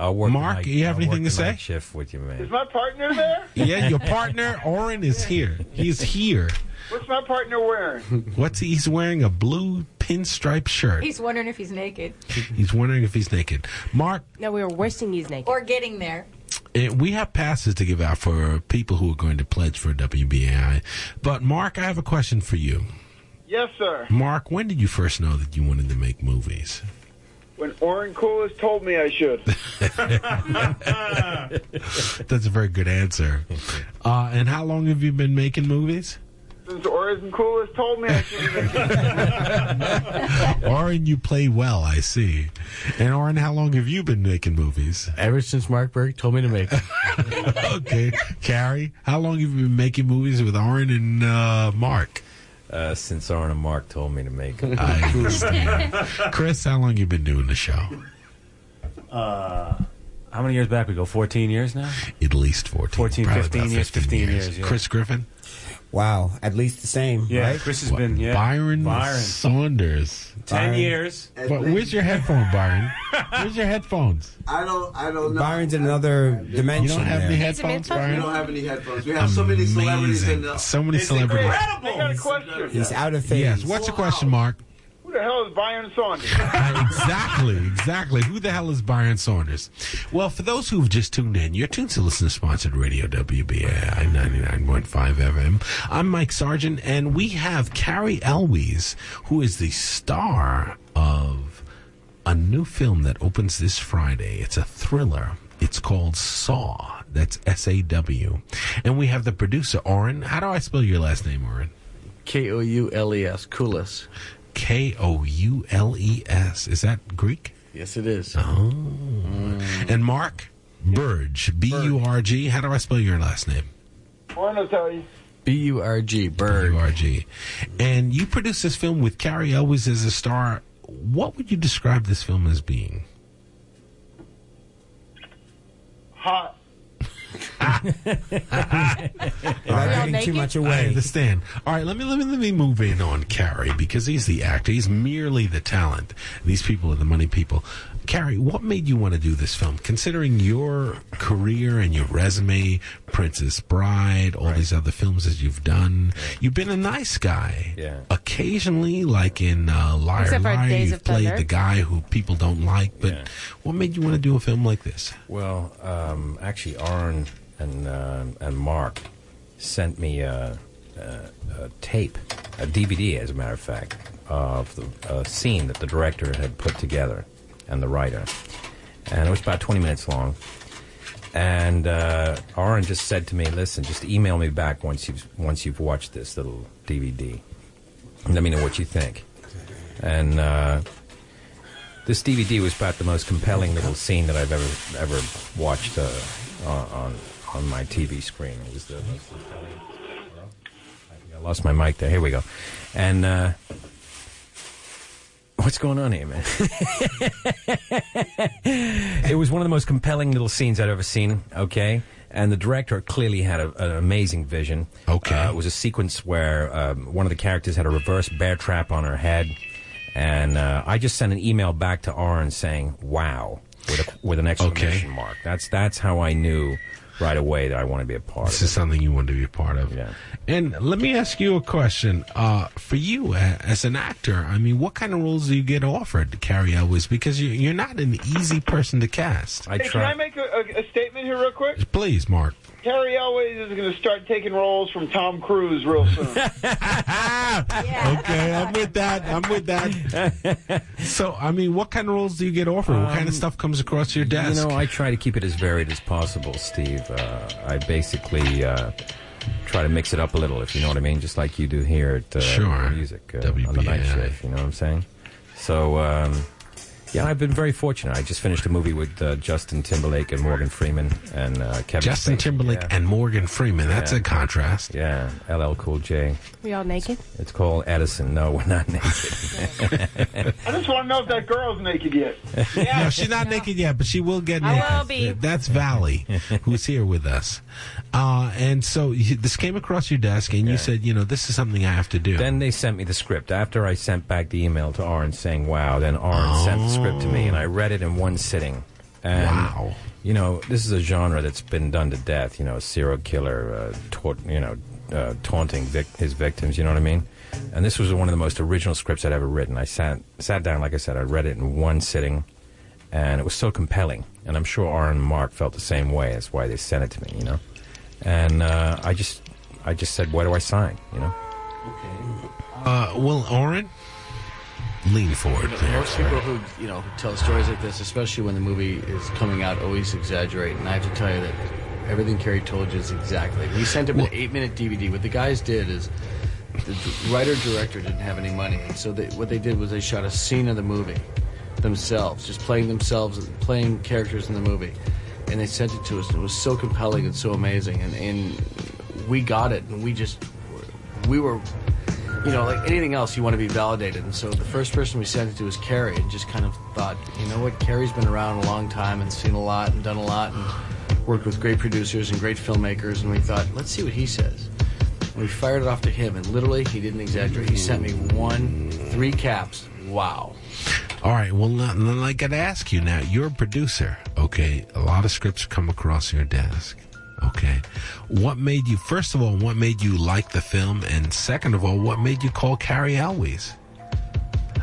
I'll work Mark, the night- you have I'll anything work to say? Niteshift with you, man. Is my partner there? *laughs* yeah, your partner, Oren, is here. He's here. What's my partner wearing? *laughs* What's he? He's wearing a blue pinstripe shirt. He's wondering if he's naked. He's wondering if he's naked. Mark, No, we were wishing he's naked. Or getting there. eh, we have passes to give out for people who are going to pledge for WBAI. But Mark, I have a question for you. Yes, sir. Mark, when did you first know that you wanted to make movies? When Oren Koules told me I should. *laughs* That's a very good answer. Uh, and how long have you been making movies? Since Oren Koules told me I should *laughs* be making Oren, you play well, I see. And Oren, how long have you been making movies? Ever since Mark Burg told me to make it. *laughs* okay. Cary, how long have you been making movies with Oren and uh, Mark? Uh, since Aaron and Mark told me to make it. *laughs* I understand. Chris, how long you been doing the show? Uh, how many years back we go? 14 years now? At least 14. 14, Probably 15 years, 15 years, yeah. Chris Griffin? Wow, at least the same, Yeah, right? Chris has What, been, yeah. Byron, Byron. Saunders. 10 Byron. years. But where's your headphone, Byron? *laughs* Where's your headphones? I don't. I don't know. Byron's in another dimension. You don't have there. any headphones, We Byron? don't have any headphones. We have so many celebrities in Amazing. the. So many It's celebrities. incredible. Got a question. He's out of phase. Yes. What's the question, Mark? Who the hell is Byron Saunders? *laughs* exactly, exactly. Who the hell is Byron Saunders? Well, for those who've just tuned in, you're tuned to listen to sponsored radio WBAI 99.5 FM. I'm Mike Sargent, and we have Cary Elwes, who is the star of a new film that opens this Friday. It's a thriller. It's called Saw. That's S A W. And we have the producer, Oren. How do I spell your last name, Oren? K O U L E S, Koules. K O U L E S. Is that Greek? Yes, it is. Oh. Mm. And Mark Burg, B U R G. How do I spell your last name? Oren will tell you. B U R G, Burg. B U R G. And you produced this film with Cary Elwes as a star. What would you describe this film as being? Hot. Without giving too much I away. understand. All right, let me let me let me move in on Cary because he's the actor. He's merely the talent. These people are the money people. Cary, what made you want to do this film? Considering your career and your resume, Princess Bride, all these other films that you've done, you've been a nice guy. Yeah. Occasionally, like in uh, Liar Except Liar, Days you've played Thunder. the guy who people don't like. But Yeah. what made you want to do a film like this? Well, um, actually, Aaron and uh, and Mark sent me a, a, a tape, a DVD, as a matter of fact, of the a scene that the director had put together and the writer, and it was about twenty minutes long. And uh, Aaron just said to me, "Listen, just email me back once you've once you've watched this little DVD. Let me know what you think." And uh, this DVD was about the most compelling little scene that I've ever ever watched uh, on, on on my TV screen. It was the most compelling. I lost my mic there. Here we go. And uh, what's going on here, man? *laughs* it was one of the most compelling little scenes I'd ever seen. Okay. And the director clearly had a, an amazing vision. Okay. Uh, it was a sequence where um, one of the characters had a reverse bear trap on her head. And uh, I just sent an email back to Aaron saying, wow, with, a, with an exclamation mark. That's, that's how I knew right away that I want to be a part This of is something you want to be a part of. Yeah. And let me ask you a question. Uh, for you, uh, as an actor, I mean, what kind of roles do you get offered to Cary Elwes? Because you, you're not an easy person to cast. I Hey, can I make a, a, a statement here real quick? Please, Mark. Cary Elwes is going to start taking roles from Tom Cruise real soon. *laughs* Okay, I'm with that. I'm with that. *laughs* so, I mean, what kind of roles do you get offered? what kind of stuff comes across your desk? Um, You know, I try to keep it as varied as possible, Steve. Uh, I basically uh, try to mix it up a little, if you know what I mean, just like you do here at uh, Sure. Music uh, on the Niteshift. You know what I'm saying? So, um, Yeah, I've been very fortunate. I just finished a movie with uh, Justin Timberlake and Morgan Freeman and uh, Kevin. Justin Spacey. Timberlake Yeah. and Morgan Freeman. That's Yeah. a contrast. Yeah, LL Cool J. We all naked? It's called Edison. No, we're not naked. *laughs* I just want to know if that girl's naked yet. *laughs* No, she's not naked yet, but she will get naked. I naked. will be. That's Valley, who's here with us. Uh, and so this came across your desk, and you said, you know, this is something I have to do. Then they sent me the script. After I sent back the email to Arn saying, wow, then Arn sent the script to me, and I read it in one sitting. And, Wow. You know, this is a genre that's been done to death. You know, serial killer, uh, taunt, you know, uh, taunting vic- his victims. You know what I mean? And this was one of the most original scripts I'd ever written. I sat sat down, like I said, I read it in one sitting, and it was so compelling. And I'm sure Arn and Mark felt the same way. That's why they sent it to me. You know, and uh, I just I just said, where do I sign? You know. Uh, well, Oren, lean forward there. Most sir. people who you know who tell stories like this, especially when the movie is coming out, always exaggerate. And I have to tell you that everything Cary told you is exactly. We sent him an eight-minute DVD. What the guys did is the writer director didn't have any money, and so they, what they did was they shot a scene of the movie themselves, just playing themselves, playing characters in the movie, and they sent it to us. And it was so compelling and so amazing, and, and we got it, and we just we were you know, like anything else, you want to be validated. And so the first person we sent it to was Cary, and just kind of thought, you know what, Cary's been around a long time and seen a lot and done a lot and worked with great producers and great filmmakers. And we thought, let's see what he says. And we fired it off to him, and literally, he didn't exaggerate. He sent me one, three caps. Wow. All right. Well, then I got to ask you now. You're a producer, okay? A lot of scripts come across your desk, okay? What made you? First of all, what made you like the film? And second of all, what made you call Cary Elwes?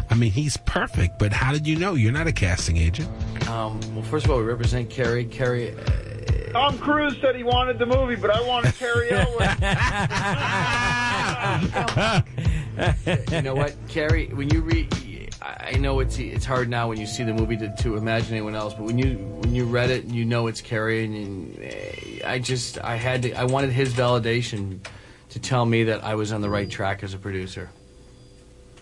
I mean, he's perfect, but how did you know? You're not a casting agent. Um, well, first of all, we represent Cary. Cary, uh, Tom Cruise said he wanted the movie, but I wanted Cary *laughs* Elwes. *laughs* you know what, Cary? When you read, I know it's it's hard now when you see the movie to, to imagine anyone else, but when you when you read it and you know it's Cary, and you, eh, I just I had to I wanted his validation to tell me that I was on the right track as a producer.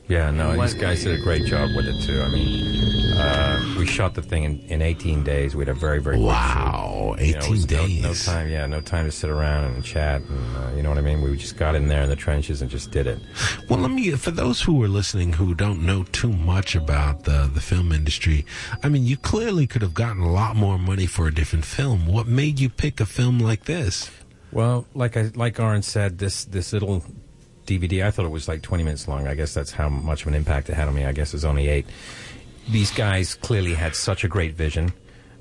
Yeah, no, What- these guys did a great job with it too. I mean, uh, we shot the thing in, in 18 days. We had a very, very Wow, shoot. You know, it 18 was no- No, time, yeah, no time to sit around and chat, and uh, you know what I mean. We just got in there in the trenches and just did it. Well, let me, for those who are listening who don't know too much about the, the film industry, I mean, you clearly could have gotten a lot more money for a different film. What made you pick a film like this? Well, like I like Aaron said, this this little DVD, I thought it was like 20 minutes long. I guess that's how much of an impact it had on me. I guess it's only eight. These guys clearly had such a great vision.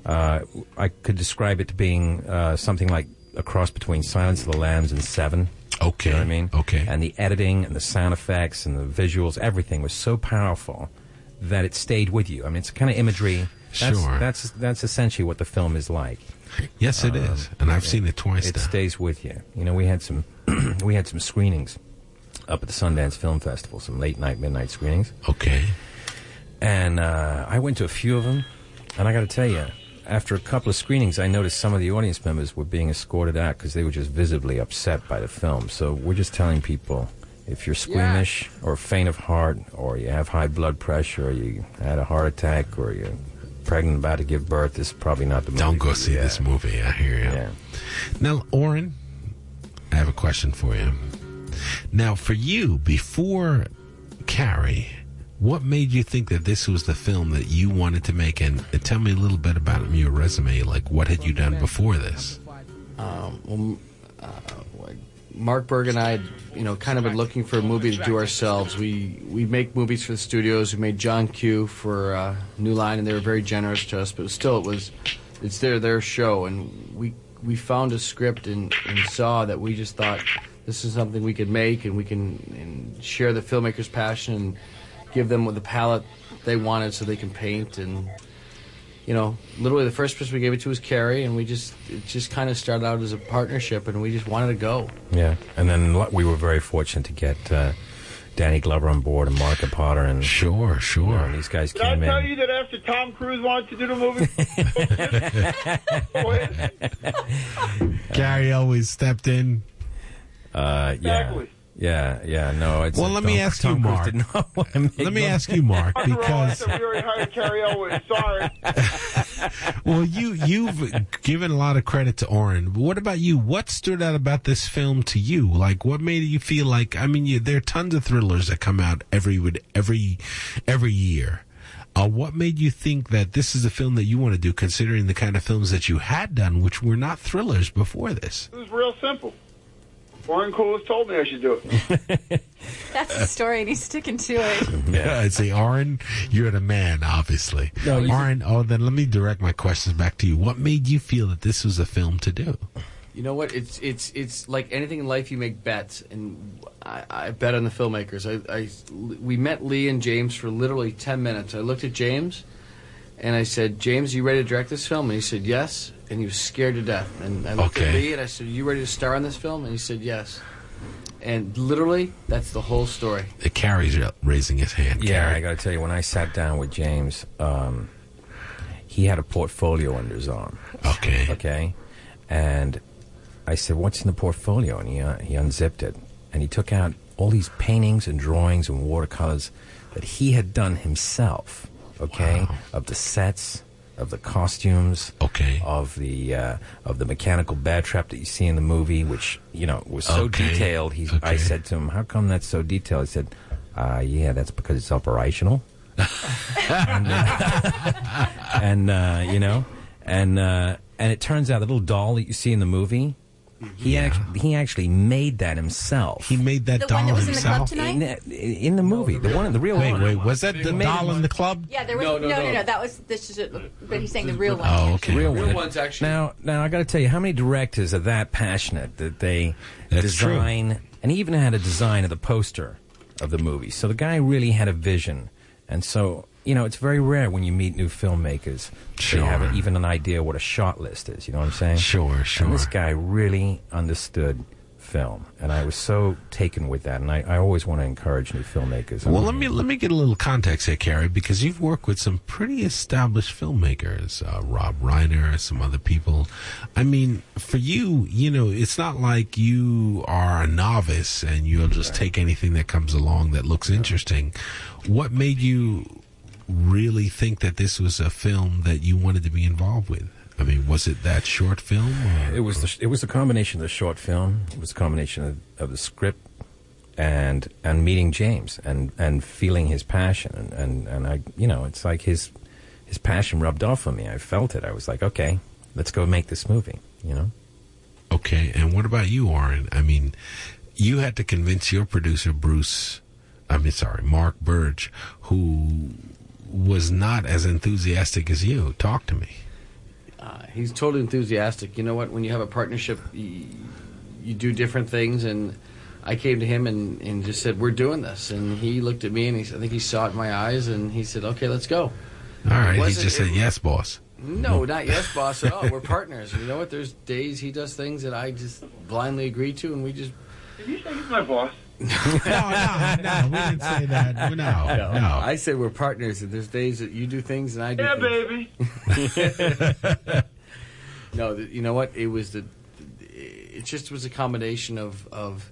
Uh, I could describe it to being uh, something like a cross between Silence of the Lambs and Seven. Okay. You know what I mean? Okay. And the editing and the sound effects and the visuals, everything was so powerful that it stayed with you. I mean, it's kind of imagery. That's, Sure. That's that's essentially what the film is like. Yes, it is, and I've seen it twice It now. stays with you. You know, we had some *clears throat* we had some screenings up at the Sundance Film Festival, some late night, midnight screenings. Okay. And uh, I went to a few of them, and I got to tell you, after a couple of screenings, I noticed some of the audience members were being escorted out because they were just visibly upset by the film. So we're just telling people. If you're squeamish or faint of heart, or you have high blood pressure, or you had a heart attack, or you're pregnant about to give birth, this is probably not the movie. Don't go see you. this movie. I hear you. Yeah. Now, Oren, I have a question for you. Now, for you, before Cary, what made you think that this was the film that you wanted to make? And, tell me a little bit about your resume. Like, what had you done before this? Um, well, uh, Mark Burg and I, you know, kind of been looking for a movie to do ourselves. We we make movies for the studios. We made John Q for uh, New Line, and they were very generous to us. But still, it was it's their their show, and we we found a script and, and saw that we just thought this is something we could make, and we can and share the filmmaker's passion and give them the palette they wanted, so they can paint and you know, literally the first person we gave it to was Cary, and we just it just kind of started out as a partnership, and we just wanted to go. Yeah, and then we were very fortunate to get uh, Danny Glover on board and Mark Potter and sure, sure. and these guys Did I tell in. you that after Tom Cruise wanted to do the movie? *laughs* *laughs* Cary Elwes stepped in. Uh, yeah, Exactly. Yeah, yeah, no. It's Well, let me ask Tom you, Cruise Mark. did not *laughs* make Let me ask you, Mark, After all, I because said we already hired Cary Elwes. Sorry. *laughs* well, you you've given a lot of credit to Oren. But what about you? What stood out about this film to you? Like, what made you feel like? I mean, you, there are tons of thrillers that come out every every every year. Uh, what made you think that this is a film that you want to do, considering the kind of films that you had done, which were not thrillers before this? It was real simple. Oren Koules told me I should do it. *laughs* That's the story, and he's sticking to it. Yeah, I'd say, Oren, you're the man, obviously. No, you- Oren, oh, then let me direct my questions back to you. What made you feel that this was a film to do? You know what? It's it's it's like anything in life. You make bets, and I, I bet on the filmmakers. I, I we met Leigh and James for literally ten minutes. I looked at James, and I said, "James, you ready to direct this film?" And he said, "Yes." And he was scared to death. And I looked Okay. at Leigh, and I said, "You ready to star in this film?" And he said, "Yes." And literally, that's the whole story. It Cary's raising his hand. Yeah, Cary. I got to tell you, when I sat down with James, um, he had a portfolio under his arm. Okay. Okay. And I said, "What's in the portfolio?" And he uh, he unzipped it, and he took out all these paintings and drawings and watercolors that he had done himself. Okay, of the sets, of the costumes. Okay. Of the uh, of the mechanical bear trap that you see in the movie, which you know was so Okay. detailed. He's, I said to him, "How come that's so detailed?" He said, uh, "Yeah, that's because it's operational." *laughs* and, uh, *laughs* and uh, you know, and uh, and it turns out the little doll that you see in the movie, he actually he actually made that himself. He made that The one that was in the club tonight? in, the- in the movie. the one, the real Wait, one. wait, was that the He made doll in the club? Yeah, there was No, no, no, no, no, no. That was this is, it, but he's saying the real one. Oh, okay. Real, Real one. one's actually- Now, now I got to tell you, how many directors are that passionate that they That's true. design, and he even had a design of the poster of the movie. So the guy really had a vision, and so you know it's very rare when you meet new filmmakers. Sure. They have even an idea what a shot list is. You know what I'm saying? Sure, sure. And this guy really understood film, and I was so taken with that. And I, I always want to encourage new filmmakers. Well, let me let me get a little context here, Cary, because you've worked with some pretty established filmmakers, uh, Rob Reiner, some other people. I mean, for you, you know, it's not like you are a novice and you'll just take anything that comes along that looks interesting. What made you really think that this was a film that you wanted to be involved with? I mean, was it that short film? Or? It was the, it was a combination of the short film. It was a combination of, of the script and and meeting James and, and feeling his passion and, and, and I you know it's like his his passion rubbed off on me. I felt it. I was like, okay, let's go make this movie. You know. Okay, and what about you, Warren? I mean, you had to convince your producer, Bruce, I mean, sorry, Mark Burg, who was not as enthusiastic as you. Talk to me. Uh, he's totally enthusiastic. You know what? When you have a partnership, you, you do different things. And I came to him and, and just said, "We're doing this." And he looked at me and he, s- I think he saw it in my eyes, and he said, "Okay, let's go." All right, he just it- said, yes, boss. No, not yes, boss at all. We're partners. You know what? There's days he does things that I just blindly agree to, and we just. Did you say he's my boss? No, no, no, we didn't say that. *laughs* No, no. I say we're partners, and there's days that you do things and I do. Yeah, things. baby. *laughs* no, th- you know what? It was the. It just was a combination of of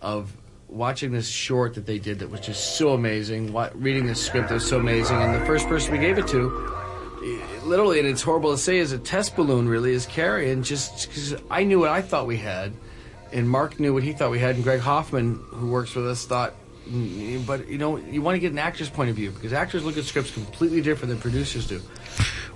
of watching this short that they did that was just so amazing. Wa reading the script that was so amazing, and the first person we gave it to, literally, and it's horrible to say, is a test balloon. Really, is Cary, and just because I knew what I thought we had, and Mark knew what he thought we had, and Gregg Hoffman, who works with us, thought. mm, But you know, you want to get an actor's point of view because actors look at scripts completely different than producers do.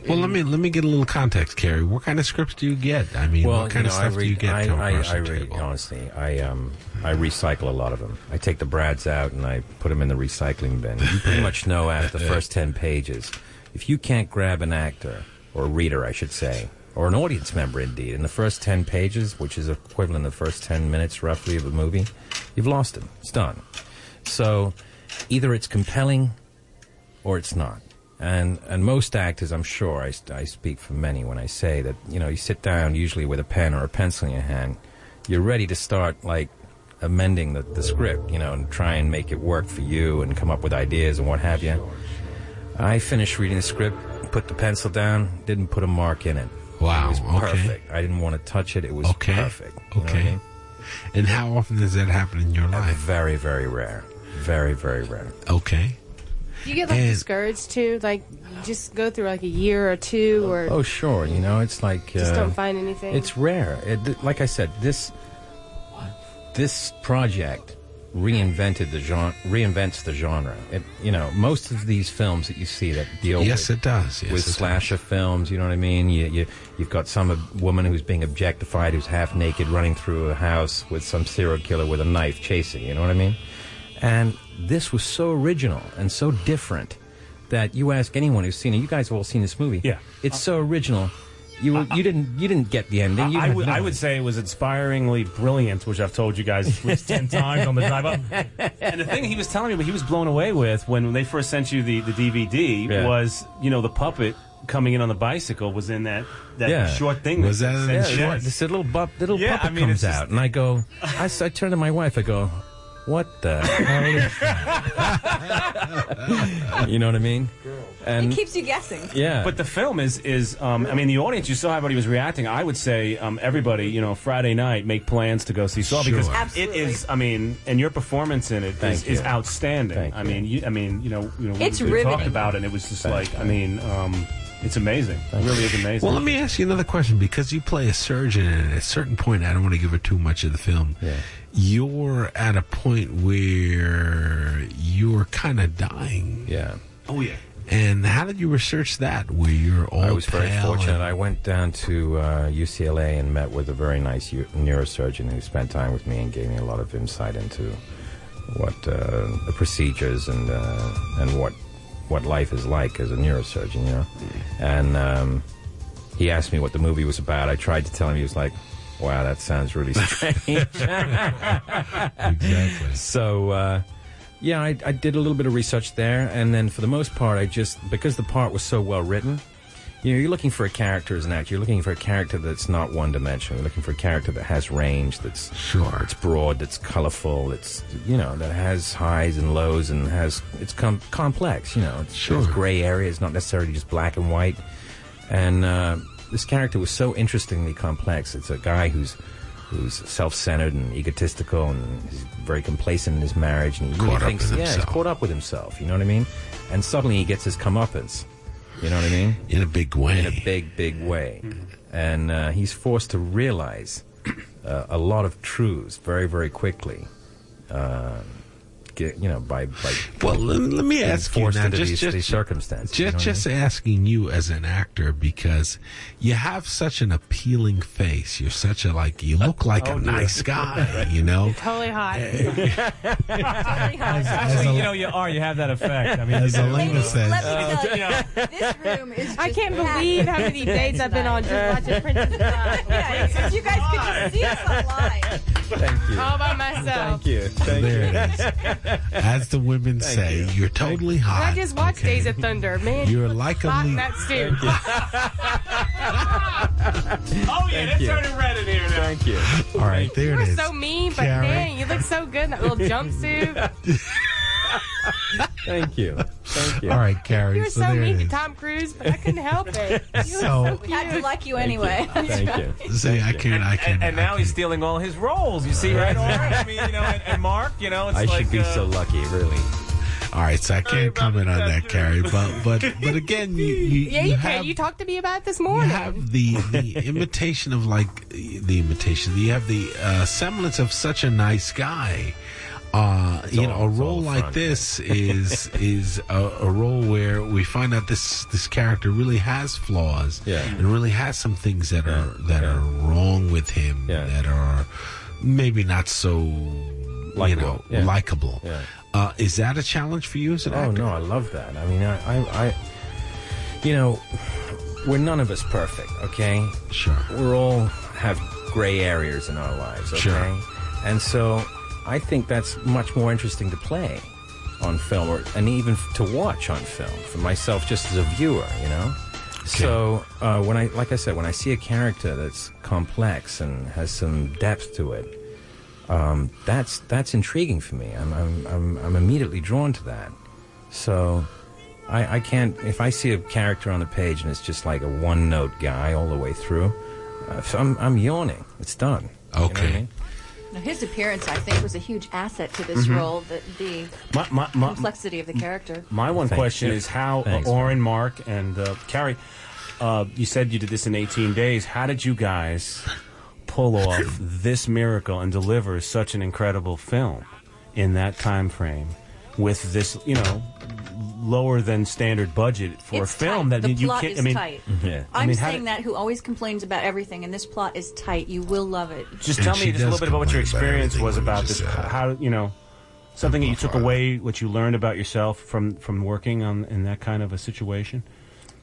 Well, let me let me get a little context, Cary. What kind of scripts do you get? I mean, well, what kind you of know, I stuff read, do you get? I, come I, I read, table? honestly, I um, I recycle a lot of them. I take the Brads out and I put them in the recycling bin. You pretty much know after the *laughs* first ten pages, if you can't grab an actor or a reader, I should say, or an audience member, indeed, in the first ten pages, which is equivalent to the first ten minutes roughly of a movie, you've lost him. It's done. So, either it's compelling or it's not. And and most actors, I'm sure, I, I speak for many when I say that you know you sit down usually with a pen or a pencil in your hand, you're ready to start like amending the, the script, you know, and try and make it work for you and come up with ideas and what have you. I finished reading the script, put the pencil down, didn't put a mark in it. Wow, it was okay. perfect. I didn't want to touch it. It was Okay, perfect. You know what I okay. mean? And how often does that happen in your life? Very, very rare. Very, very rare. Okay. Do you get like And- discouraged too? Like, you just go through like a year or two, or Oh, sure. You know, it's like just uh, don't find anything. It's rare. It, like I said, this this project reinvented the genre, reinvents the genre. It, you know, most of these films that you see that deal Yes, with, it does. Yes, with it does. slasher films, you know what I mean. You, you you've got some woman who's being objectified, who's half naked, running through a house with some serial killer with a knife chasing. You know what I mean? And this was so original and so different that you ask anyone who's seen it. You guys have all seen this movie. Yeah, it's so original. You were- you didn't you didn't get the ending. You I, would, I would say it was inspiringly brilliant, which I've told you guys at least ten *laughs* times on the drive up. And the thing he was telling me, what he was blown away with when they first sent you the, the DVD Yeah. was, you know, the puppet coming in on the bicycle was in that that Yeah. short thing. Was that that in said- the short? This little bup, little Yeah, puppet I mean, comes it's just- out, and I go. I, I turn to my wife. I go, "What the hell?" *laughs* you know what I mean? And it keeps you guessing. Yeah. But the film is is um, I mean the audience you saw how everybody was reacting. I would say um, everybody you know Friday night make plans to go see Saw because Sure. it is I mean and your performance in it is, is, is outstanding. Thank I mean you, I mean you know you know we- It's we, talked riveting. about it and it was just Thank like I mean um, it's amazing. It really is amazing. Well, let me ask you another question because you play a surgeon, and at a certain point, I don't want to give it too much of the film. Yeah. You're at a point where you're kind of dying. Yeah. Oh yeah. And how did you research that? Where you're all I was very fortunate. I went down to uh, UCLA and met with a very nice neurosurgeon who spent time with me and gave me a lot of insight into what uh, the procedures and uh, and what what life is like as a neurosurgeon. You know, and um, he asked me what the movie was about. I tried to tell him. He was like, "Wow, that sounds really *laughs* strange." *laughs* exactly. So, uh, yeah, I, I did a little bit of research there, and then for the most part, I just because the part was so well written. You know, you're looking for a character as an actor. You're looking for a character that's not one dimensional. You're looking for a character that has range, that's sure, it's broad, that's colorful, that's you know, that has highs and lows, and has it's com- complex. You know, it's, Sure. there's gray areas, not necessarily just black and white. And uh, this character was so interestingly complex. It's a guy who's who's self-centered and egotistical, and he's very complacent in his marriage, and he really Caught up thinks, yeah, he's caught up with himself. You know what I mean? And suddenly he gets his comeuppance. You know what I mean? In a big way. In a big, big way. And uh, he's forced to realize uh, a lot of truths very, very quickly. Um, get, you know, by, by Well, let, let me ask you now, into just these, just these circumstances. Just, you know what I mean? asking you as an actor because you have such an appealing face. You're such a like. You look like Oh, a dear. nice guy. *laughs* You know. totally hot. Eh. *laughs* Totally hot. Actually, you know, you are. You have that effect. I mean, As. Elena says. Let me tell you, this room is. I can't packed believe how many dates I've been on just watching Princess Bride. Yeah, you guys could just see us online. Thank you. All by myself. Thank you. Thank There you. *laughs* it is. As the women Thank say, you. you. are totally hot. I just watched okay? Days of Thunder. Man, You're you look like a hot in lead- that suit. *laughs* Oh yeah, Thank that's you. turning red in here now. Thank you. All right, there it is. You it were so mean, but Cary. dang, you look so good in that little jumpsuit. *laughs* Thank you. Thank you. All right, Cary. You were so so mean to. Tom Cruise, but I couldn't help it. *laughs* You So- so We had to like you anyway. Thank you. See, I can't. I can't. and now he's stealing all his roles. You see, right? Lauren? I mean, you know, and, and Mark, you know, it's I like should be uh, so lucky, really. All right, so I can't comment on that, Cary. But but *laughs* but again, you you, Yeah, you, have can. You talked to me about it this you morning. have the the imitation of like the imitation. You have the uh, semblance of such a nice guy. Uh, you know, a role like front. this is *laughs* is a, a role where we find out this this character really has flaws, Yeah. and really has some things that are that yeah. are wrong with him Yeah. that are maybe not so you know yeah. likable. Yeah. Uh, is that a challenge for you as an Oh actor? no, I love that. I mean, I, I, I, you know, we're none of us perfect. Okay, Sure. we're all have gray areas in our lives. Okay, Sure. and so I think that's much more interesting to play on film, or and even to watch on film for myself, just as a viewer. You know. So uh, when I, like I said, when I see a character that's complex and has some depth to it, um, that's that's intriguing for me. I'm, I'm I'm I'm immediately drawn to that. So I, I can't if I see a character on the page and it's just like a one note guy all the way through. Uh, so I'm I'm yawning. It's done. You know I Okay. mean? Now, his appearance, I think, was a huge asset to this Mhm. role. The, the My- my- my- complexity of the character. My one Thank question you. is how uh, Thanks. Oren, Mark, and uh, Cary, uh, you said you did this in 18 days. How did you guys pull off *laughs* this miracle and deliver such an incredible film in that time frame with this, you know, lower than standard budget for It's a film tight. that The you plot can't? is I mean, tight. yeah. I'm I mean, saying did- that who always complains about everything, and this plot is tight. You will love it. Just tell me just a little bit about what your experience was about this. How you know something that you took away, what you learned about yourself from from working on in that kind of a situation.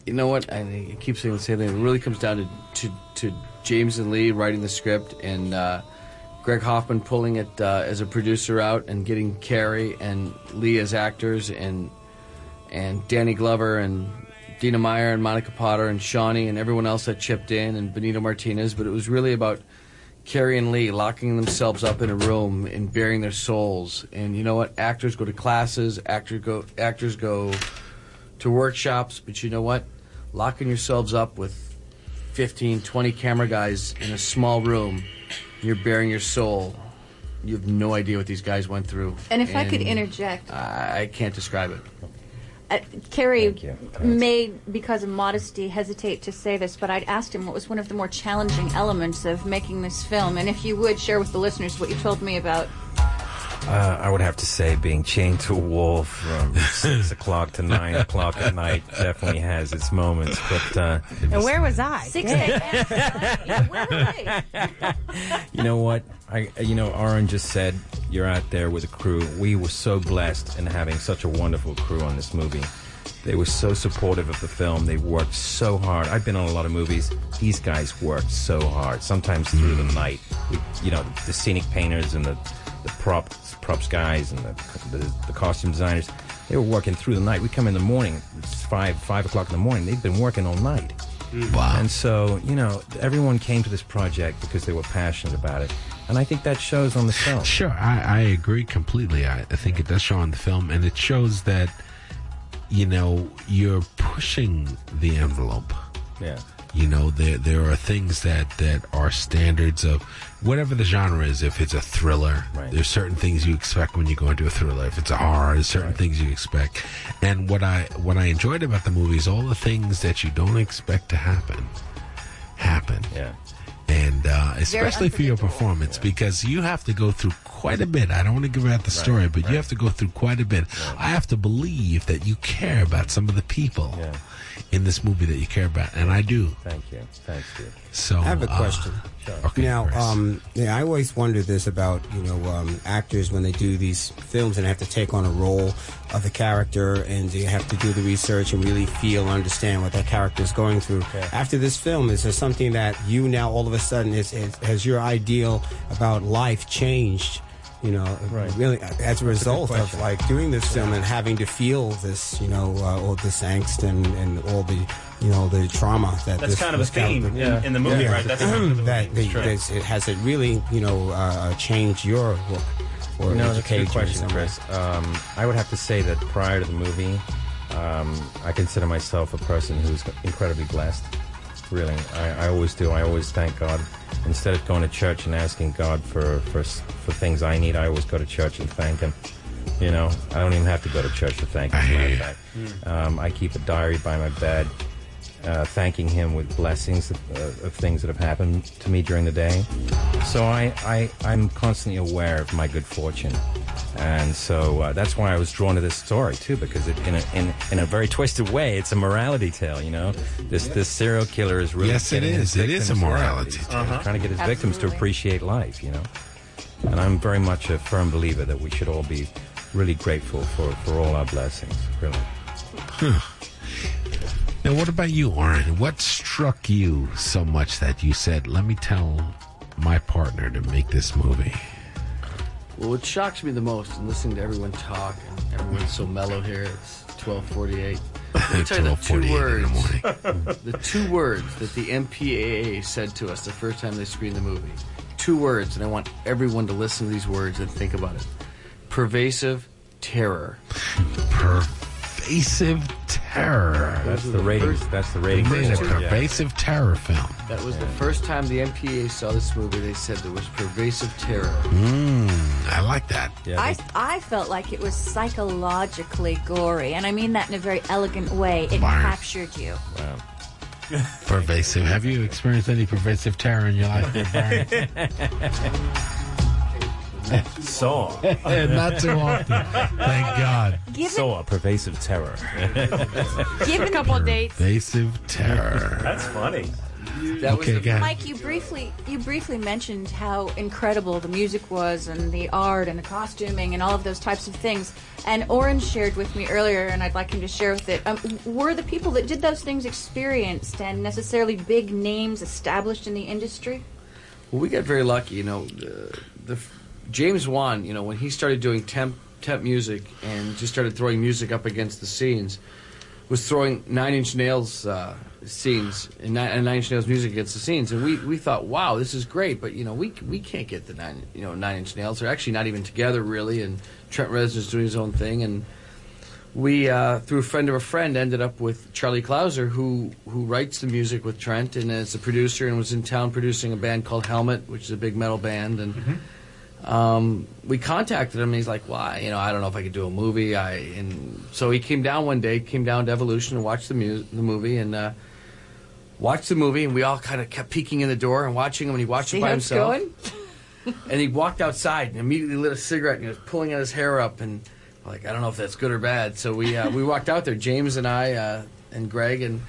You know what? I, I keep saying the same thing. It really comes down to, to, to James and Leigh writing the script and uh, Gregg Hoffman pulling it uh, as a producer out and getting Cary and Leigh as actors and and Danny Glover and Dina Meyer and Monica Potter and Shawnee and everyone else that chipped in and Benito Martinez. But it was really about Cary and Leigh locking themselves up in a room and bearing their souls. And you know what? Actors go to classes. Actors go. Actors go to workshops. But you know what? Locking yourselves up with 15, 20 camera guys in a small room. You're bearing your soul. You have no idea what these guys went through. And if I could interject, I can't describe it. Uh, Cary may, because of modesty, hesitate to say this, but I'd asked him what was one of the more challenging elements of making this film, and if you would share with the listeners what you told me about. Uh, I would have to say being chained to a wall from *laughs* six o'clock to nine o'clock at night definitely has its moments. But uh, And where was I? Six Damn. *laughs* *laughs* you know what? I you know Aaron just said you're out there with a crew. We were so blessed in having such a wonderful crew on this movie. They were so supportive of the film. They worked so hard. I've been on a lot of movies. These guys worked so hard, sometimes through the night. We, you know, the scenic painters and the, the props, props guys and the, the, the costume designers. They were working through the night. We come in the morning. It's five five o'clock in the morning. They've been working all night. Mm. Wow. And so, you know, everyone came to this project because they were passionate about it. And I think that shows on the film. Sure, I, I agree completely. I, I think it does show on the film, and it shows that you know you're pushing the envelope. Yeah. You know, there there are things that that are standards of whatever the genre is. If it's a thriller, Right. there's certain things you expect when you go into a thriller. If it's a horror, there's certain things you expect. And what I what I enjoyed about the movie is all the things that you don't expect to happen happen. Yeah. And uh, especially for your performance, because you have to go through quite a bit. I don't want to give out the story, but you have to go through quite a bit. I have to believe that you care about some of the people in this movie that you care about, and I do. Thank you. thank you. So I have a uh, question. Okay, now, um, yeah, I always wonder this about you know um, actors when they do these films and have to take on a role of the character and they have to do the research and really feel, understand what that character is going through. After this film, is there something that you now all of a sudden is, is has your ideal about life changed? You know, really as a result of like doing this film and having to feel this, you know, uh, all this angst and, and all the, you know, the trauma that That's this, kind of a this theme character- in- in the movie, right? That's kind of the *clears throat* that movie. the, this- it has it really, you know, uh, changed your look or You know, that's a education good question, in? Chris. Um, I would have to say that prior to the movie, um, I consider myself a person who's incredibly blessed. Really, I, I always do. I always thank God. Instead of going to church and asking God for, for for things I need, I always go to church and thank Him. You know, I don't even have to go to church to thank Him. as a matter of. Um, I keep a diary by my bed, uh, thanking Him with blessings of, uh, of things that have happened to me during the day. So I, I, I'm constantly aware of my good fortune. And so uh, that's why I was drawn to this story too, because it, in a in, in a very twisted way, it's a morality tale. You know, this this serial killer is really Yes, it getting his is. It is a victims morality He's tale. trying to get his victims to appreciate life. You know, and I'm very much a firm believer that we should all be really grateful for for all our blessings. Really. Now, what about you, Oren? What struck you so much that you said, "Let me tell my partner to make this movie"? Well, what shocks me the most in listening to everyone talk, and everyone's so mellow here. It's twelve forty-eight. Let me tell you the two *laughs* 12:48 in the words. *laughs* the two words that the MPAA said to us the first time they screened the movie. Two words, and I want everyone to listen to these words and think about it. Pervasive terror. *laughs* pervasive terror. That's the rating. That's the rating. They made a for it, pervasive terror film. That was the first time the MPA saw this movie. They said there was pervasive terror. Mm, I like that. I, I felt like it was psychologically gory, and I mean that in a very elegant way. It Byron. captured you. Pervasive. Have you experienced any pervasive terror in your life? *laughs* *laughs* Byron? Saw. *laughs* Not too often. Thank God. Given- Saw pervasive terror. *laughs* Given a couple of dates. Pervasive terror. That's funny. That Okay, was go. Mike, you briefly you briefly mentioned how incredible the music was and the art and the costuming and all of those types of things. And Oren shared with me earlier, and I'd like him to share with it. Um, were the people that did those things experienced and necessarily big names established in the industry? Well, we got very lucky. You know, the, the James Wan. You know, when he started doing temp temp music and just started throwing music up against the scenes, was throwing Nine Inch Nails uh, scenes and Nine, and Nine Inch Nails music against the scenes, and we, we thought, wow, this is great. But you know, we we can't get the nine you know Nine Inch Nails. They're actually not even together really, and Trent Reznor's doing his own thing, and we uh, through a friend of a friend ended up with Charlie Clouser, who who writes the music with Trent and is a producer and was in town producing a band called Helmet, which is a big metal band, and. Um, we contacted him. and He's like, "Why? You know, I don't know if I could do a movie." I and so he came down one day, came down to Evolution and watched the mu- the movie and uh, watched the movie. And we all kind of kept peeking in the door and watching him. And he watched See it by himself. going? *laughs* and he walked outside and immediately lit a cigarette and he was pulling his hair up and like I don't know if that's good or bad. So we uh, we walked out there, James and I uh, and Greg, and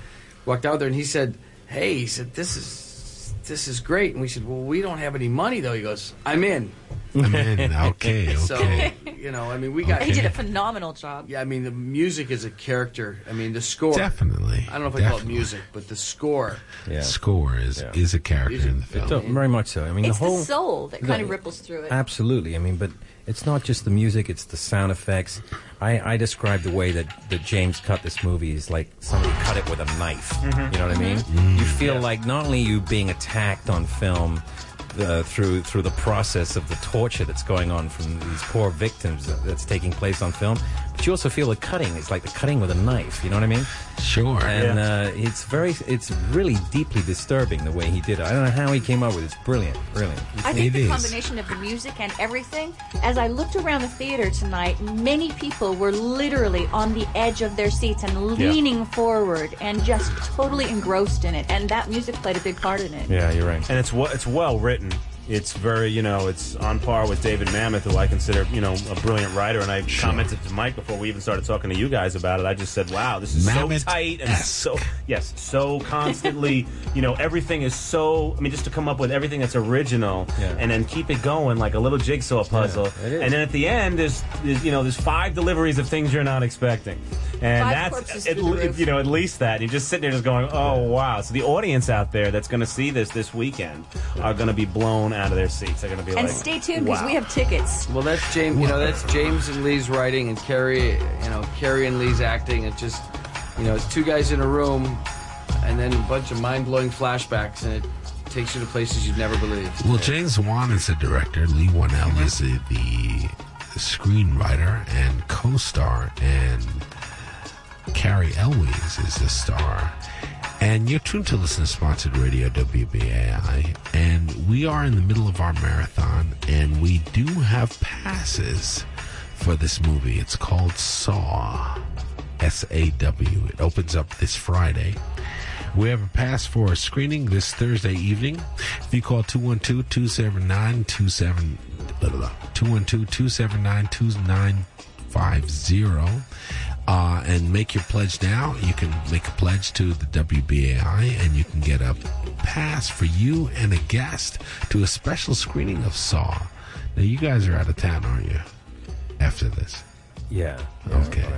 walked out there and he said, "Hey," he said, "This is this is great." And we said, "Well, we don't have any money though." He goes, "I'm in." I'm in. *laughs* Okay, So okay. you know, I mean, we got. He did a phenomenal job. Yeah, I mean, the music is a character. I mean, the score. Definitely. I don't know if I call it Definitely. music, but the score. Yeah. Score is Yeah. is a character in the film. So, very much so. I mean, it's the whole the soul that kind of ripples through it. Absolutely. I mean, but it's not just the music; it's the sound effects. I, I describe the way that, that James cut this movie is like somebody cut it with a knife. Mhm. You know what I mean? Mm-hmm. You feel like not only you being attacked on film. Uh, through through the process of the torture that's going on from these poor victims that's taking place on film, but you also feel the cutting. It's like the cutting with a knife. You know what I mean? Sure. And Yeah. uh, it's very, it's really deeply disturbing the way he did it. I don't know how he came up with it. It's brilliant, brilliant. I think the combination of the music and everything, as I looked around the theater tonight, many people were literally on the edge of their seats and Yeah. leaning forward and just totally engrossed in it. And that music played a big part in it. Yeah, you're right. And it's well, it's well written written it's very, you know, it's on par with David Mamet, who I consider, you know, a brilliant writer. And I commented to Mike before we even started talking to you guys about it. I just said, "Wow, this is so tight and so yes, so constantly, you know, everything is so. I mean, just to come up with everything that's original Yeah. and then keep it going like a little jigsaw puzzle. it is. And then at the end, there's, there's, you know, there's five deliveries of things you're not expecting, and Five that's corpses at, through the roof. you know at least that. You're just sitting there just going, "Oh wow!" So the audience out there that's going to see this this weekend are going to be blown out of their seats. They're going to be And like, stay tuned because wow. we have tickets. Well, that's James. You know, that's James and Leigh's writing, and Cary. You know, Cary and Leigh's acting. It just, you know, it's two guys in a room, and then a bunch of mind blowing flashbacks, and it takes you to places you'd never believed. Well, James Wan is the director. Leigh Whannell is the, the screenwriter and co-star, and Cary Elwes is the star. And you're tuned to listen to sponsored radio WBAI, and we are in the middle of our marathon, and we do have passes for this movie. It's called Saw, S A W. It opens up this Friday. We have a pass for a screening this Thursday evening. If you call 212 279 212 2950 uh, and make your pledge now, you can make a pledge to the WBAI and you can get a pass for you and a guest to a special screening of Saw. Now, you guys are out of town, aren't you? After this. Yeah. Okay.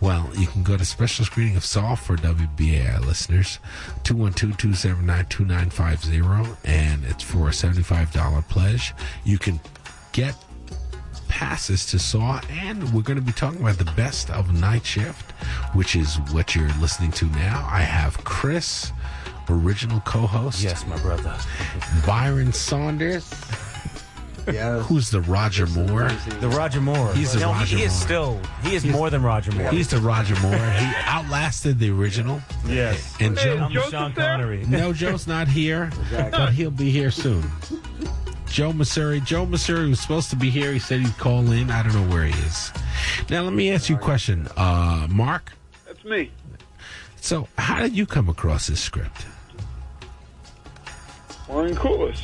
Well, you can go to special screening of Saw for WBAI listeners, 212-279-2950, and it's for a $75 pledge. You can get passes to Saw, and we're going to be talking about the best of Niteshift, which is what you're listening to now. I have Chris, original co-host. Yes, my brother. Byron Saunders. Yeah. Who's the Roger Moore? The Roger Moore. He's the no, he- Roger he, is Moore. still he is more than Roger Moore. He's the Roger Moore. He outlasted the original. yes. And Joe, I'm the Sean Connery. no, Joe's not here, but he'll be here soon. Joe Mauceri. Joe Mauceri was supposed to be here. He said he'd call in. I don't know where he is. Now, let me ask you a question. Uh, Mark, That's me. so how did you come across this script? Oren Koules.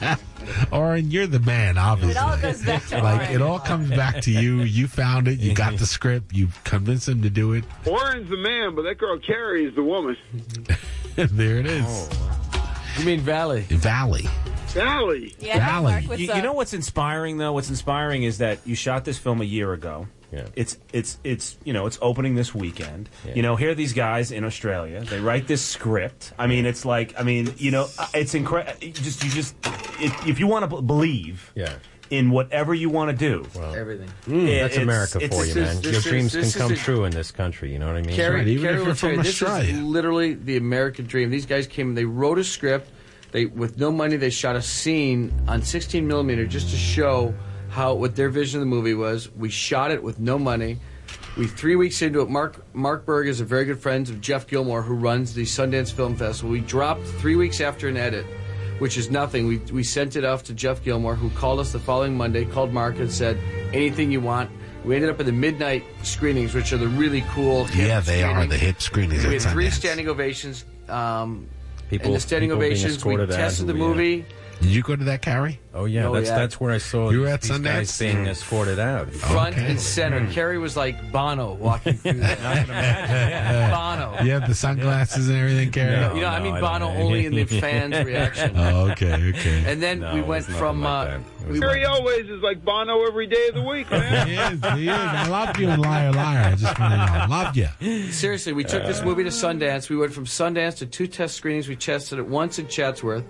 *laughs* Oren, you're the man, obviously. It all goes back to like Oren. it all comes back to you. You found it. You got the script. You convinced him to do it. Warren's the man, but that girl Carrie is the woman. *laughs* there it is. You mean Valley? Valley. Valley. Yeah, Valley. Mark, You, you know what's inspiring though? What's inspiring is that you shot this film a year ago. Yeah. It's it's it's you know it's opening this weekend. Yeah. You know here are these guys in Australia. They write this script. I mean it's like I mean you know it's incredible. Just you just if, if you want to b- believe Yeah. In whatever you want to do. Well, Everything. Hmm. it- That's it's- America it's- for you, man. this Your is- dreams this can come a- true in this country. You know what I mean? Cary, right, even Cary if will you're tell from you, this Australia. is literally the American dream. These guys came, and they wrote a script. They, with no money, they shot a scene on 16 millimeter just to show how what their vision of the movie was. We shot it with no money. We three weeks into it. Mark Mark Burg is a very good friend of Geoff Gilmore, who runs the Sundance Film Festival. We dropped three weeks after an edit, which is nothing. We we sent it off to Geoff Gilmore, who called us the following Monday. Called Mark and said, "Anything you want." We ended up at the midnight screenings, which are the really cool. hip Yeah, they are the hip screenings. We had three standing ovations. Um, People- and the standing being ovations. We escorted out tested the who, yeah. movie. Did you go to that, Cary? Oh yeah, Oh, that's yeah. that's where I saw You were these- at these Sundance? guys being escorted out. Front Okay. and center. Cary was like Bono walking through that. *laughs* *laughs* Bono. You have the sunglasses and everything, Cary? No. You know, I mean I Bono only in the *laughs* fans' reaction. Oh, okay, okay. And then No, we went from. like uh, that. It was we Cary went, always is like Bono every day of the week, man. He is, he is. I love you and Liar Liar. I just want to know. I love you. seriously, we took this movie to Sundance. We went from Sundance to two test screenings. We tested it once in Chatsworth,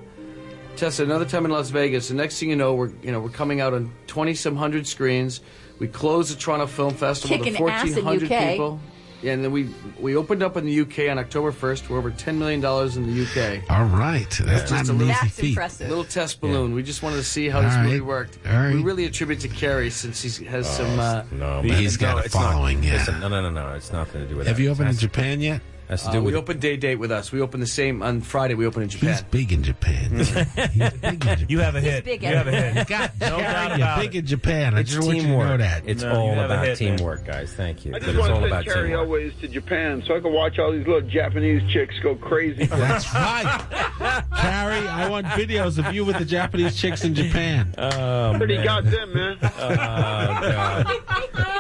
tested another time in Las Vegas. The next thing you know, we're you know we're coming out on twenty some hundred screens. We closed the Toronto Film Festival to Kicking ass in fourteen hundred people. Yeah, and then we we opened up in the UK on October first. We're over ten million dollars in the UK. All right. That's not Just a an little- easy That's feat. impressive. Little test balloon. We just wanted to see how All this right. movie worked. All right. We really attribute to Cary since he has some. Uh, No, The- man. He's got no, a it's not- following, yeah. listen, no, no, no, no. It's nothing to do with Have that. Have you opened in It Japan yet? Has to uh, do we with opened day date with us. We opened the same on Friday. We opened in Japan. He's big in Japan. *laughs* He's big in Japan. You have a hit. big you have a everywhere. hit. God, No doubt about you're big it. in Japan. I It's just want you to know that. It's No, all about hit, man. teamwork, guys. Thank you. I just want to about send Cary teamwork. always to Japan so I can watch all these little Japanese chicks go crazy. *laughs* That's right. Cary, I want videos of you with the Japanese chicks in Japan. Oh, Pretty man. got them, man. *laughs* Oh, God.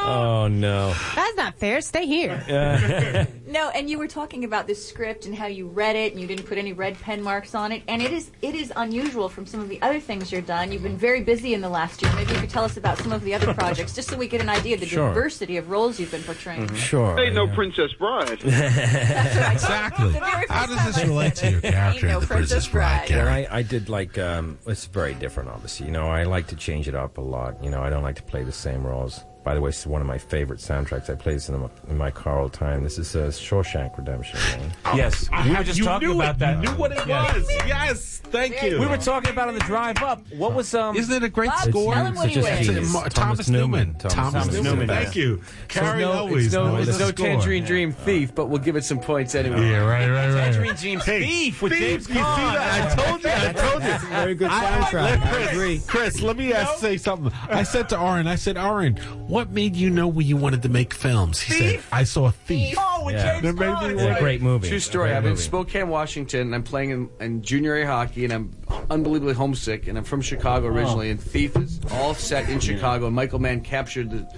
Oh, no. That's not fair. Stay here. No, and you were talking about this script and how you read it and you didn't put any red pen marks on it. And it is it is unusual from some of the other things you've done. You've been very busy in the last year. Maybe you could tell us about some of the other projects, just so we get an idea of the Sure. diversity of roles you've been portraying. Sure. Ain't no Princess Bride. *laughs* That's right. Exactly. How does this relate to your character You know, the Princess Princess Bride, Bride. Well, I, I did like um, it's very different, obviously. You know, I like to change it up a lot. You know, I don't like to play the same roles. By the way, it's one of my favorite soundtracks. I play this in, my- in my car all the time. This is uh, Shawshank Redemption. Man. Yes, we were just you talking about it. that. You knew what it Yes. was. Yes. Thank you. We were talking about on the drive up. What was um? Isn't it a great Bob, score? tell him what he just weighs. It's a- Thomas Thomas Newman. Newman. Thomas Thomas Newman, Newman. Thank you. Cary no, always it's no, knows it's the no score. Tangerine Dream Thief, but we'll give it some points anyway. Yeah, right, right, right. Tangerine Dream Thief with James You see that? I told you. I told you. Very good I- soundtrack. I Chris, agree. Chris, let me say something. I said to Aaron, I said, Aaron, what made you know when you wanted to make films? He said, I saw a Thief. Oh, with Yeah. James That made me It's a great movie. True story. I'm in. Spokane, Washington, and I'm playing in, in junior A hockey, and I'm unbelievably homesick. And I'm from Chicago originally, oh. and Thief is all set in Chicago. And Michael Mann captured the,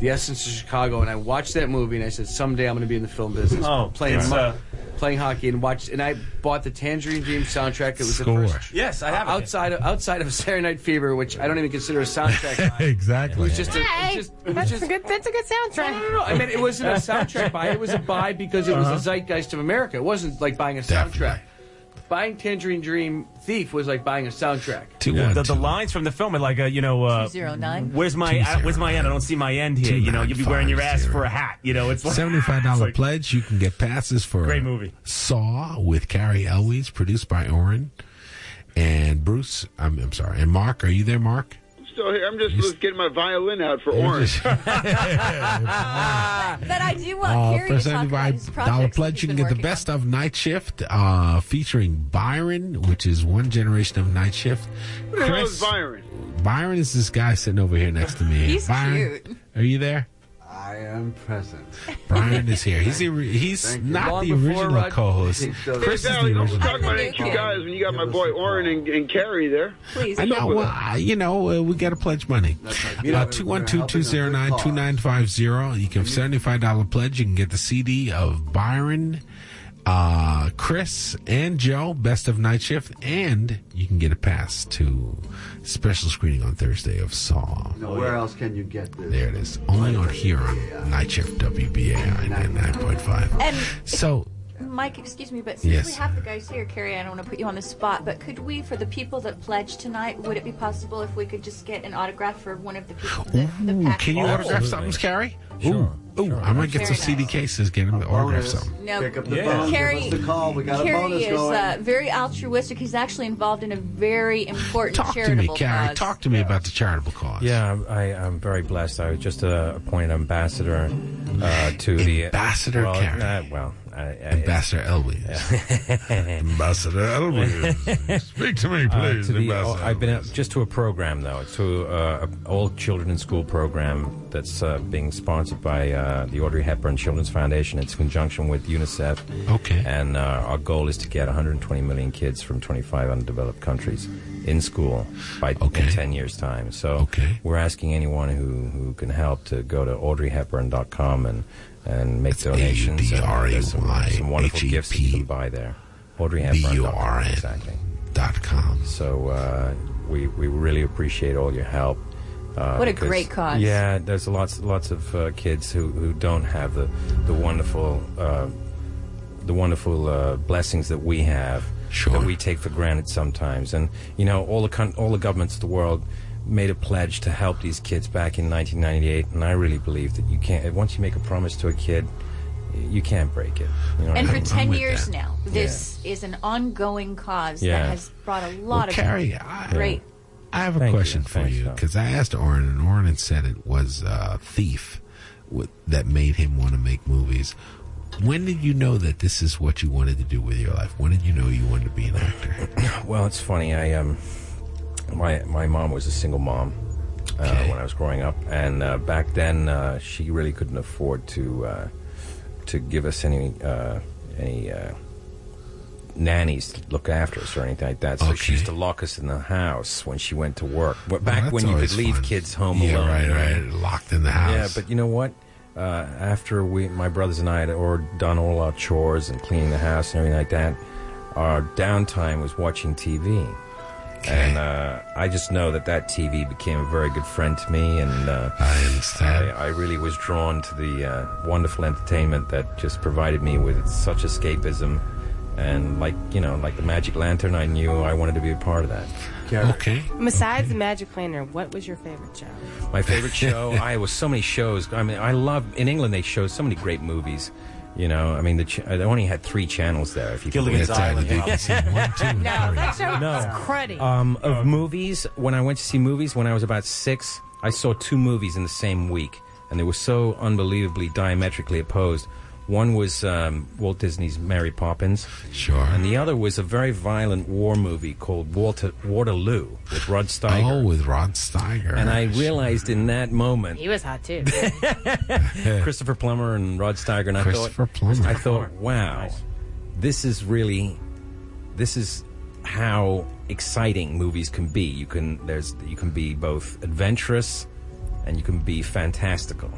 the essence of Chicago. And I watched that movie, and I said, someday I'm going to be in the film business, Oh, playing it's, mu- uh, playing hockey, and watched. And I bought the Tangerine Dream soundtrack. It was Score. the first. Yes, I have. Outside of, outside of Saturday Night Fever, which I don't even consider a soundtrack. *laughs* it exactly. was just a, it was Hey, just, that's just a good. That's a good soundtrack. no, no, no. I mean, it wasn't a soundtrack buy. It was a buy because it was Uh-huh. a zeitgeist of America. It wasn't like buying a soundtrack. Definitely. Buying Tangerine Dream Thief was like buying a soundtrack. Two, The, one, the two. lines from the film are like, uh, you know, uh, 209. where's my Two uh, where's my end? I don't see my end here. You know, you'll be wearing your ass 29550. for a hat. You know, it's like Seventy-five dollar *laughs* like- pledge. You can get passes for Great movie. Saw with Cary Elwes, produced by Oren. And Bruce, I'm, I'm sorry. And Mark, are you there, Mark? Still here. I'm just, just getting my violin out for *laughs* Orange. *laughs* But I do want Uh, Cary for to talk about his $75 pledge, you can get the best of Niteshift, uh, featuring Byron, which is one generation of Niteshift. Who the hell is Byron? Byron is this guy sitting over here next to me. He's Byron, cute. Are you there? I am present. *laughs* Brian is here. He's the, he's Thank not the original Rod- co-host. Chris is Hey, the Sally, don't original. talk about ain't you guys when you got my boy Oren and, and Cary there. Please. I know. Well, I, you know, uh, we got to pledge money. Uh, Two one two two zero nine two nine five zero. You can seventy five dollar pledge. You can get the CD of Byron, uh, Chris, and Joe. Best of Niteshift, and you can get a pass to special screening on Thursday of Saw. No, where else can you get this? There it is. Only on here on Niteshift WBAI ninety nine point five. And So Mike, excuse me, but since we have the guys here, Cary, I don't want to put you on the spot, but could we, for the people that pledged tonight, would it be possible if we could just get an autograph for one of the people that the Ooh, pack can you holds? autograph something, Cary? Ooh, ooh, I might get some Very CD cases. Get him to autograph bonus. something. No, Pick up the phone, Cary, give us the call. We got a Cary bonus is going. uh, very altruistic. He's actually involved in a very important Talk to me, charitable Cary. cause. Talk to me about the charitable cause. Yeah, I, I'm very blessed. I was just uh, appointed ambassador uh, to the Ambassador well, Cary. uh, well, I, I, Ambassador Elwes. *laughs* Ambassador Elwes. Speak to me, Uh, please, to the- Ambassador I've been out just to a program though, to uh, a all children in school program that's uh, being sponsored by uh, the Audrey Hepburn Children's Foundation. It's in conjunction with UNICEF. Okay. And uh, our goal is to get 120 million kids from 25 undeveloped countries in school by in 10 years' time. So we're asking anyone who, who can help to go to audreyhepburn.com and and make donations. And there's some, some wonderful gifts that you can buy there. AudreyHepburn.com. Exactly. Dot com. So uh, we we really appreciate all your help. Uh, What a because- great cause. Yeah, there's lots lots of uh, kids who, who don't have the the wonderful uh, the wonderful uh, blessings that we have that we take for granted sometimes. And you know, all the coun- all the governments of the world made a pledge to help these kids back in 1998, and I really believe that you can't. Once you make a promise to a kid, you can't break it. You know And I for 10 years now, this is an ongoing cause Yeah. that has brought a Well, lot of Cary, I- great. I have a Thank you. question for Thanks, you because I asked Oren, and Oren said it was uh, Thief that made him want to make movies. When did you know that this is what you wanted to do with your life? When did you know you wanted to be an actor? *coughs* Well, it's funny. I um, my my mom was a single mom uh, when I was growing up, and uh, back then uh, she really couldn't afford to uh, to give us any uh, any uh, nannies to look after us or anything like that. So she used to lock us in the house when she went to work. But back when you could leave fun. kids home Yeah, alone, right, right. Locked in the house. Yeah, but you know what? Uh, after we, my brothers and I had or done all our chores and cleaning the house and everything like that, our downtime was watching TV. Okay. And uh, I just know that that TV became a very good friend to me, and uh, I understand. I, I really was drawn to the uh, wonderful entertainment that just provided me with such escapism, and like you know, like the Magic Lantern, I knew I wanted to be a part of that. yeah. Okay. Besides the Magic Lantern, what was your favorite show? My favorite *laughs* show. I was so many shows. I mean, I love in England. They show so many great movies. You know, I mean, the ch- I only had three channels there. If you can Gilligan's believe it. Island. Yeah. You one, two, *laughs* No, that show No. was cruddy. Um, of movies, when I went to see movies when I was about six, I saw two movies in the same week, and they were so unbelievably diametrically opposed. One was um, Walt Disney's Mary Poppins, sure, and the other was a very violent war movie called Walter, Waterloo with Rod Steiger. Oh, with Rod Steiger. And I realized in that moment he was hot too. *laughs* Christopher Plummer and Rod Steiger, and I Christopher thought, Plummer. I thought, wow, this is really, this is how exciting movies can be. You can there's you can be both adventurous, and you can be fantastical.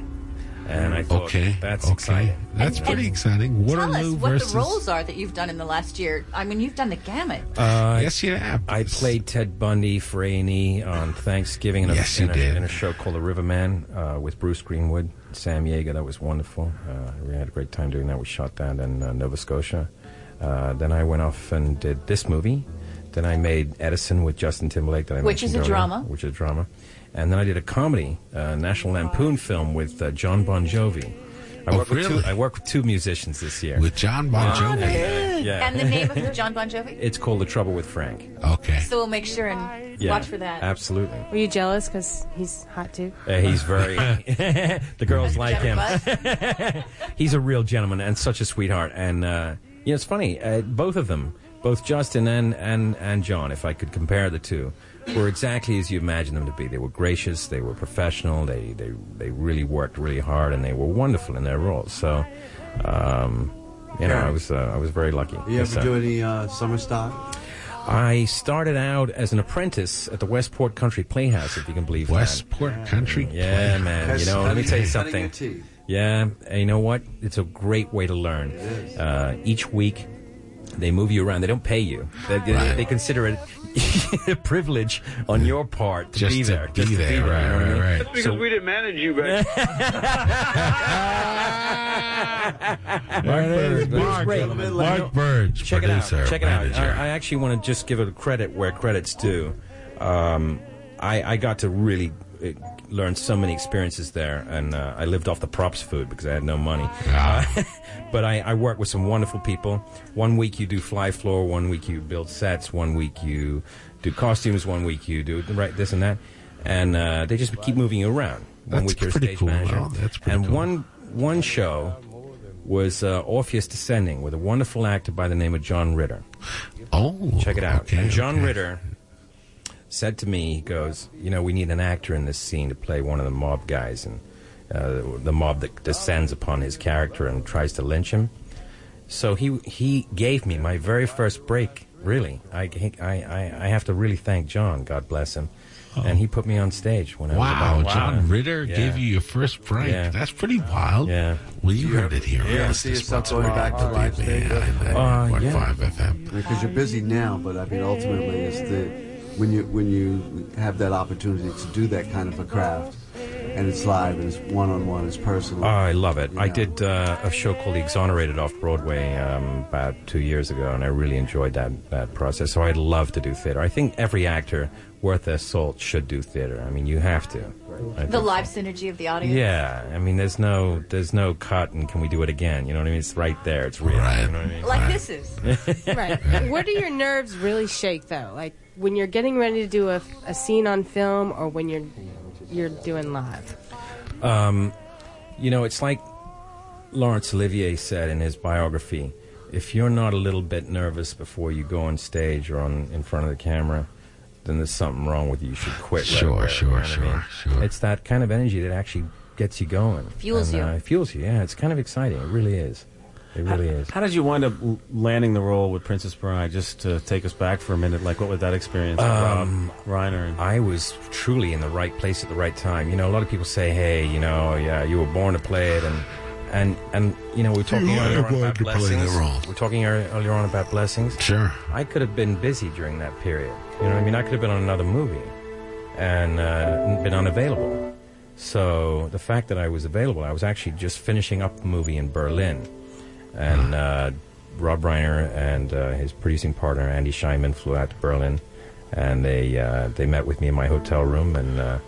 And I thought, Okay, that's okay. exciting. That's And- pretty and exciting. Tell us what versus. the roles are that you've done in the last year. I mean, you've done the gamut. Uh, yes, you have. I played Ted Bundy for A&E on Thanksgiving in a, Yes, in a, in a show called The Riverman uh, with Bruce Greenwood, Sam Yeager. That was wonderful. Uh, we had a great time doing that. We shot that in uh, Nova Scotia. Uh, then I went off and did this movie. Then I made Edison with Justin Timberlake. That I Which is a drama. Which is a drama. And then I did a comedy, uh, National Lampoon film with uh, John Bon Jovi I Oh, work with two. I work with two musicians this year. With John Bon Jovi. Yeah. yeah. And the name of the John Bon Jovi? It's called The Trouble with Frank. Okay. So we'll make sure and Yeah. watch for that. Absolutely. Were you jealous because he's hot too? Uh, he's very. *laughs* the girls like him. *laughs* *laughs* he's a real gentleman and such a sweetheart. And uh, you know, it's funny. Uh, both of them, both Justin and and and John, if I could compare the two, were exactly as you imagine them to be. They were gracious. They were professional. They they they really worked really hard, and they were wonderful in their roles. So. Um, you know, I was uh, I was very lucky. You Yes, ever sir. do any uh, summer stock? I started out as an apprentice at the Westport Country Playhouse, if you can believe Westport that. Westport Country Yeah, man. You know, let me tell you something. Yeah, and you know what? It's a great way to learn. Uh, each week, they move you around. They don't pay you. They, they, Right. they consider it *laughs* a privilege on your part to Just be to there. be just to there, you know right, I right, mean? right. That's because So- we didn't manage you guys. Mark There it is. Burg, but Mark, great. Mark Burg, Check it out. producer, Check it out. I, I actually want to just give it credit where credit's due. Um, I, I got to really uh, learn so many experiences there, and uh, I lived off the props food because I had no money. Uh, *laughs* but I, I worked with some wonderful people. One week you do fly floor, one week you build sets, one week you do costumes, one week you do right this and that, and uh, they just keep moving you around. One That's week you're stage cool. manager, Well, that's pretty and cool. one one show was uh, Orpheus Descending with a wonderful actor by the name of John Ritter. Oh, check it out. okay, and John okay. Ritter said to me, he goes, "You know, we need an actor in this scene to play one of the mob guys, and uh, the mob that descends upon his character and tries to lynch him." So he he gave me my very first break. Really, I I I, I have to really thank John. God bless him. And he put me on stage when I was Wow, about John Ritter Yeah. gave you your first break. Yeah. That's pretty wild. Yeah. Well, you heard it here. You ever see yourself Sponsored going back to live PBA stage? and, uh, Uh, yeah. Five FM. Because you're busy now, but I mean, ultimately, it's the when you when you have that opportunity to do that kind of a craft, and it's live and it's one on one, it's personal. Oh, I love it. I did uh, a show called The Exonerated off Broadway um, about two years ago, and I really enjoyed that, that process. So I'd love to do theater. I think every actor worth their salt should do theater. I mean, you have to. I The think live synergy of the audience. Yeah, I mean, there's no, there's no cut, and can we do it again? You know what I mean? It's right there. It's real. Right. You know what I mean? Like this is. *laughs* right. Where do your nerves really shake though? Like when you're getting ready to do a, a scene on film, or when you're you're doing live? Um, you know, it's like Laurence Olivier said in his biography if you're not a little bit nervous before you go on stage or on in front of the camera, then there's something wrong with you. You should quit. right Sure, away, sure, you know what I mean? sure, sure. It's that kind of energy that actually gets you going. Fuels And, you. Uh, it fuels you, yeah. It's kind of exciting. It really is. It really is. How did you wind up landing the role with Princess Bride? Just to take us back for a minute, like what was that experience? with Um, Rob Reiner. And- I was truly in the right place at the right time. You know, a lot of people say, "Hey, you know, yeah, you were born to play it," and and and you know, we're talking You earlier on about to the blessings. role. We're talking earlier on about blessings. Sure. I could have been busy during that period. You know what I mean? I could have been on another movie and uh, been unavailable. So the fact that I was available, I was actually just finishing up a movie in Berlin, and uh, Rob Reiner and uh, his producing partner Andy Scheinman flew out to Berlin, and they uh, they met with me in my hotel room, and uh,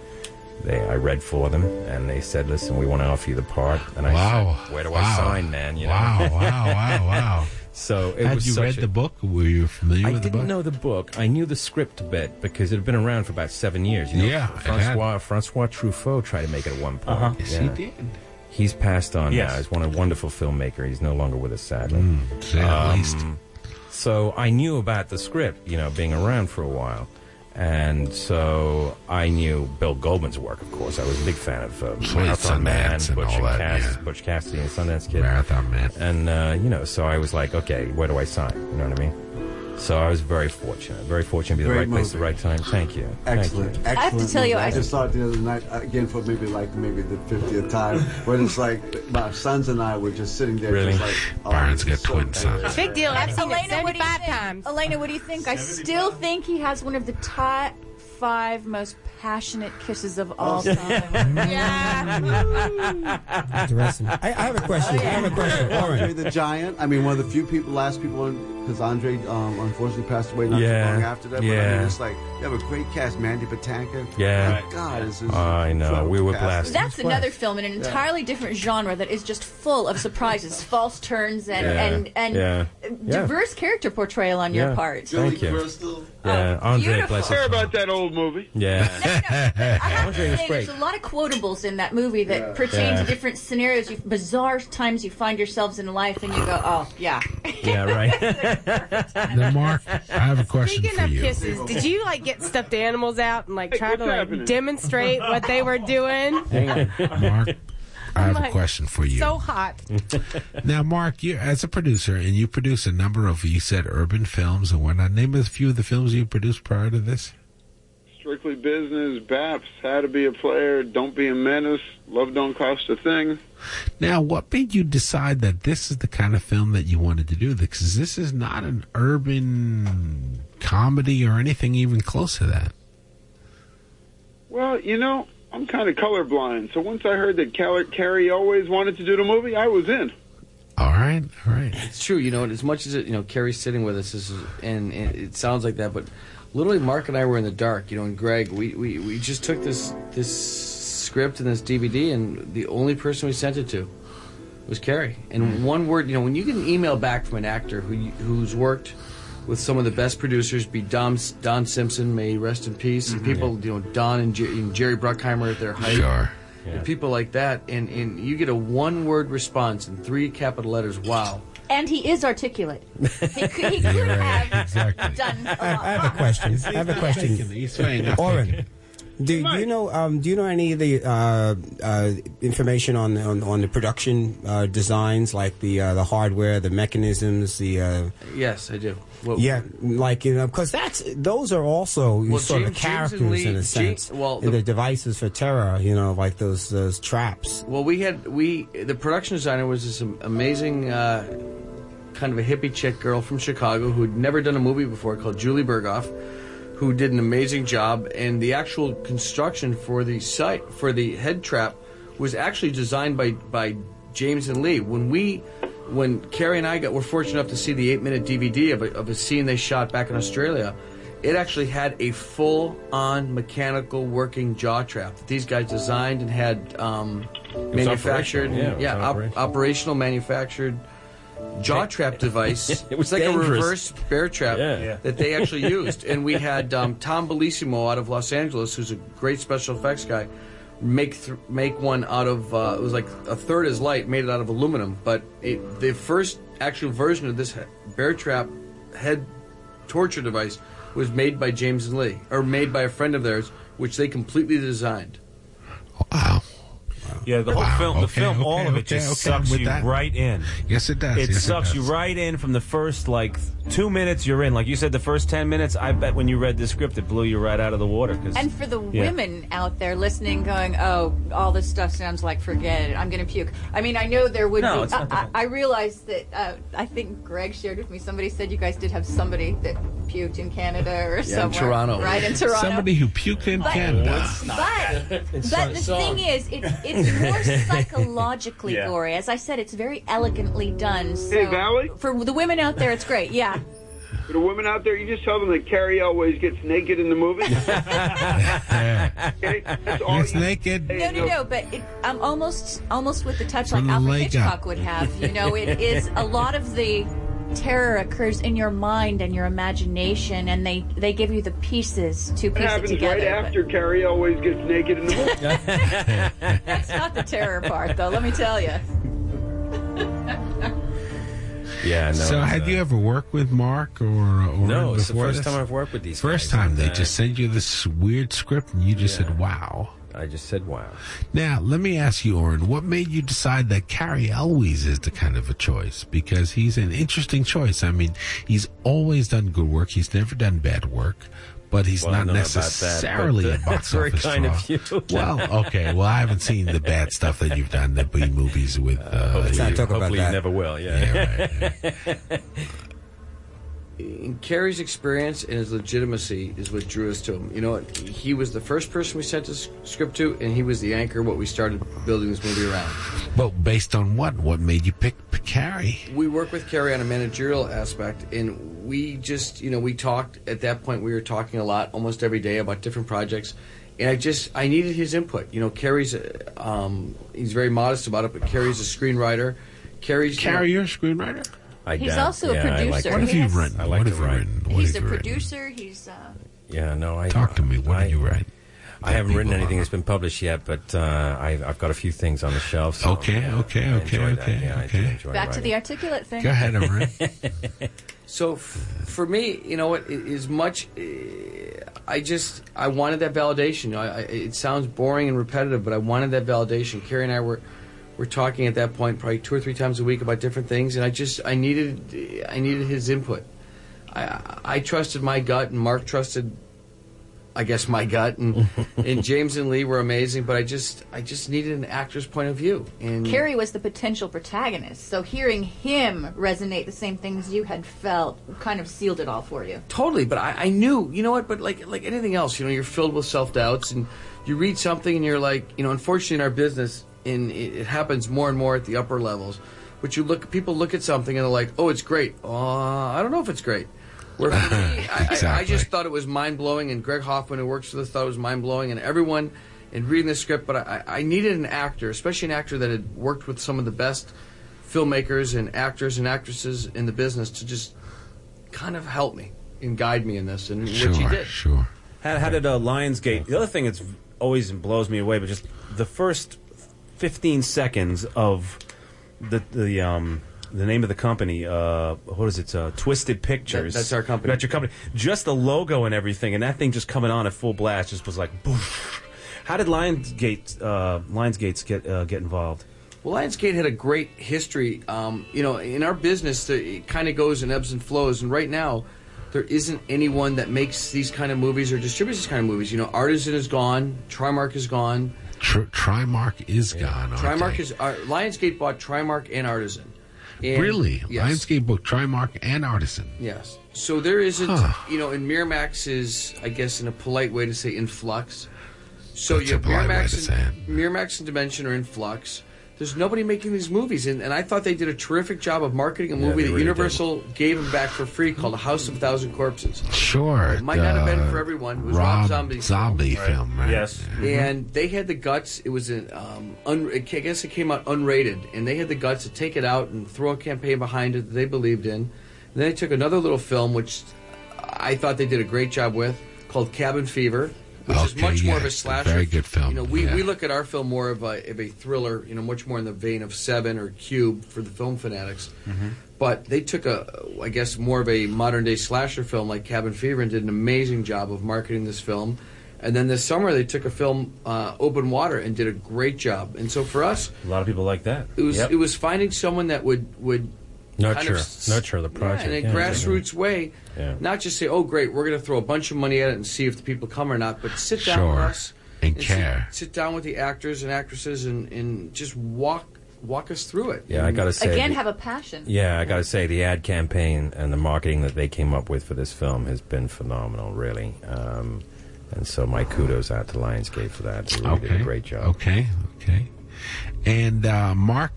they I read for them, and they said, "Listen, we want to offer you the part." And I Wow. said, "Where do I sign, man?" You know? Wow, wow, wow, *laughs* wow. So it Had was you read a- the book? Were you familiar I with the didn't know the book. I knew the script a bit because it had been around for about seven years. You know, Yeah. Francois Francois Truffaut tried to make it at one point. Uh-huh. Yes, he did. He's passed on Yes. now. He's one a wonderful filmmaker. He's no longer with us, sadly. Mm, the Um, least. So I knew about the script, you know, being around for a while. And so I knew Bill Goldman's work, of course. I was a big fan of uh, Marathon Man, Sundance and Butch, that, Cass- yeah. Butch Cassidy and Sundance Kid. Marathon Man. And, uh, you know, so I was like, okay, where do I sign? You know what I mean? So I was very fortunate. Very fortunate to be the Great right place at the right time. Thank you. Thank Excellent, you. excellent. I have to tell you. I I- just saw it the other night uh, again for maybe like maybe the fiftieth time. When it's like my sons and I were just sitting there, Really? just like *laughs* oh, Barnes this got is so twin good. sons. Big deal. I've seen Elena, what do you 75 think? times. Elena, what do you think? I still think he has one of the top five most passionate kisses of all time. *laughs* Yeah. Interesting. I, I have a question. I have a question. *laughs* Andre Lauren. the Giant. I mean, one of the few people, last people on because Andre um, unfortunately passed away not Yeah, too long after that. But I mean, it's like you have a great cast: Mandy Patinkin. Yeah. My God, this is I know. We were cast. blasted. That's another film in an Yeah. entirely different genre that is just full of surprises, *laughs* false turns, and Yeah. and and Yeah. Yeah. diverse character portrayal on your Yeah. part. Thank you. Yeah, Andre, beautiful. bless Care about that old movie? Yeah. *laughs* Andre was great. There's a lot of quotables in that movie that Yeah. pertain Yeah. to different scenarios, you, bizarre times you find yourselves in life, and you go, "Oh, yeah." Yeah, right. *laughs* *laughs* Now, Mark, I have a question Speaking for of you. kisses, did you like get stuffed animals out and like try what's to like happening? demonstrate what they were doing? *laughs* Mark, I have I'm a like, question for you. So hot. *laughs* Now, Mark, you as a producer, and you produce a number of, you said, urban films and whatnot. Name a few of the films you produced prior to this. Strictly Business, Baps, How to Be a Player, Don't Be a Menace, Love Don't Cost a Thing. Now, what made you decide that this is the kind of film that you wanted to do? Because this is not an urban comedy or anything even close to that. Well, you know, I'm kind of colorblind, so once I heard that Cal- Cary always wanted to do the movie, I was in. All right, all right. It's true, you know, as much as it, you know, Cary's sitting with us, is, and, and it sounds like that, but literally, Mark and I were in the dark, you know, and Gregg, we, we, we just took this this script and this DVD, and the only person we sent it to was Cary. And hmm. one word, you know, when you get an email back from an actor who who's worked with some of the best producers, be Don Don Simpson, may he rest in peace, and people, you know, Don and, Jer- and Jerry Bruckheimer at their height. Sure. And people like that, and, and you get a one word response in three capital letters. Wow. And he is articulate. *laughs* He could, he could have done a lot. I have a question. I have a question. He's saying, I'm Oren, do, do you know? Um, do you know any of the uh, uh, information on, on on the production uh, designs, like the uh, the hardware, the mechanisms, the uh, Yes, I do. What- yeah, like you know, because that's those are also Well, sort of James- James characters Leigh- in a sense. well, the- the devices for terror, you know, like those those traps. Well, we had we the production designer was this amazing uh, kind of a hippie chick girl from Chicago who'd never done a movie before called Julie Berghoff, who did an amazing job. And the actual construction for the site for the head trap was actually designed by by James and Leigh. When we when Cary and I got were fortunate enough to see the eight minute DVD of a, of a scene they shot back in Australia. It actually had a full on mechanical working jaw trap that these guys designed and had um, manufactured. operational, yeah, it was op- operational. operational manufactured jaw trap device. *laughs* It was like dangerous. a reverse bear trap Yeah. Yeah. that they actually used. And we had um, Tom Bellissimo out of Los Angeles, who's a great special effects guy, make th- make one out of uh, it was like a third as light, made it out of aluminum. But it, the first actual version of this bear trap head torture device was made by James and Leigh, or made by a friend of theirs, which they completely designed. Wow. Yeah, the whole Wow, film, the okay, film, all of it okay, just okay, sucks you that. right in. Yes, it does. It Yes, it sucks does. you right in from the first like two minutes you're in. Like you said, the first ten minutes. I bet when you read the script, it blew you right out of the water. Cause, And for the Yeah. women out there listening, going, "Oh, all this stuff sounds like forget it. I'm going to puke." I mean, I know there would No, be. it's not I, I, I realized that. Uh, I think Gregg shared with me. Somebody said you guys did have somebody that puked in Canada or in somewhere, Toronto. right in Toronto. Somebody who puked in But- Canada. But, *laughs* but some the song. thing is, it, it's more *laughs* psychologically Yeah. gory. As I said, it's very elegantly done. So Hey, Valerie? For the women out there, it's great. Yeah. For the women out there, you just tell them that Cary always gets naked in the movie. *laughs* okay? That's all It's naked. No, no, no. But it, I'm almost, almost with the touch From like Alfred Hitchcock up. would have. You know, it is a lot of the terror occurs in your mind and your imagination, and they they give you the pieces to piece it happens together. right but after Cary always gets naked in the movie. *laughs* That's not the terror part, though. Let me tell you. *laughs* Yeah, no. so, had uh, you ever worked with Mark or, or No, it's the first this? time I've worked with these First time they uh, just send you this weird script and you just Yeah. said, "Wow." I just said, "Wow." Now, let me ask you, Oren, what made you decide that Cary Elwes is the kind of a choice? Because he's an interesting choice. I mean, he's always done good work. He's never done bad work, but he's Well, not don't know about that, necessarily but, uh, a *laughs* box that's very office kind draw. of you. *laughs* Well, okay. Well, I haven't seen the bad stuff that you've done, the B movies with. Uh, Let's not talk about Hopefully, you never will. yeah, Yeah. right, yeah. *laughs* in Cary's experience and his legitimacy is what drew us to him. You know, he was the first person we sent this script to, and he was the anchor what we started building this movie around. Well, based on what? What made you pick Cary? We work with Cary on a managerial aspect, and we just, you know, we talked at that point. We were talking a lot, almost every day, about different projects, and I just, I needed his input. You know, Cary's, uh, um, he's very modest about it, but Cary's a screenwriter. Cary's Cary, you're a screenwriter. I He's dab- also a yeah, I like producer. What have you has- written? I like what to have you write. written? What He's have a you written? producer. He's uh, Yeah, no, I Talk to me. What I, did you write? I haven't written anything are. that's been published yet, but uh, I've, I've got a few things on the shelf. So, Okay, yeah, okay, I okay, enjoy that. okay, Yeah, I do okay. enjoy back to writing. the articulate thing. Go ahead, Oren. *laughs* So f- for me, you know what, i- as much, uh, I just, I wanted that validation. I, I, it sounds boring and repetitive, but I wanted that validation. Cary and I were, were talking at that point probably two or three times a week about different things, and I just, I needed, I needed his input. I, I trusted my gut, and Mark trusted, I guess, my gut, and, *laughs* and James and Leigh were amazing, but I just, I just needed an actor's point of view. And Cary was the potential protagonist, so hearing him resonate the same things you had felt kind of sealed it all for you. Totally, but I, I knew, you know what? But like like anything else, you know, you're filled with self doubts, and you read something, and you're like, you know, unfortunately, in our business, in it, it happens more and more at the upper levels. But you look, people look at something and they're like, oh, it's great. Uh, I don't know if it's great. Where for me, *laughs* I, I, I just thought it was mind blowing, and Gregg Hoffman, who works with us, thought it was mind blowing, and everyone in reading the script. But I, I needed an actor, especially an actor that had worked with some of the best filmmakers and actors and actresses in the business to just kind of help me and guide me in this, and which he did. sure. How, how did uh, Lionsgate? The other thing that's always blows me away, but just the first fifteen seconds of the the um the name of the company. Uh, what is it? Uh, Twisted Pictures. That- that's our company. That's your company. Just the logo and everything, and that thing just coming on at full blast just was like boof. How did Lionsgate uh, Lionsgates get uh, get involved? Well, Lionsgate had a great history. Um, you know, in our business, the, it kind of goes in ebbs and flows. And right now, there isn't anyone that makes these kind of movies or distributes these kind of movies. You know, Artisan is gone, Trimark is gone. Tr- Trimark is gone. aren't Trimark they? is uh, Lionsgate bought Trimark and Artisan. And- really Yes. Lionsgate book Trimark and Artisan. Yes. So there isn't, Huh. you know, and Miramax is, I guess, in a polite way to say, in flux. So That's you have Miramax and, Miramax and Dimension are in flux. There's nobody making these movies, and, and I thought they did a terrific job of marketing a movie they that really Universal gave them back for free called A House of a Thousand Corpses. Sure. It might not have been uh, for everyone. It was Rob, Zombie's Zombie film. right? Yes. and they had the guts. It was an, um, un, I guess it came out unrated, and they had the guts to take it out and throw a campaign behind it that they believed in. And then they took another little film, which I thought they did a great job with, called Cabin Fever, which is Okay, much more of a slasher. very good film, You know, we, yeah. we look at our film more of a, of a thriller, you know, much more in the vein of Seven or Cube for the film fanatics. But they took a, I guess, more of a modern day slasher film like Cabin Fever and did an amazing job of marketing this film. And then this summer they took a film, uh, Open Water, and did a great job. And so for us, A lot of people like that. it was Yep. it was finding someone that would would Nurture, kind of nurture the project. yeah, in a yeah, grassroots way, Yeah. not just say, "Oh, great, we're going to throw a bunch of money at it and see if the people come or not," but sit down with us And sit- care. Sit, down with the actors and actresses and, and just walk walk us through it. Yeah, I gotta say. Again, the- have a passion. Yeah, I got to say the ad campaign and the marketing that they came up with for this film has been phenomenal, really. Um, and so my kudos out to Lionsgate for that. They really did Okay. a great job. Okay. Okay. And uh, Mark,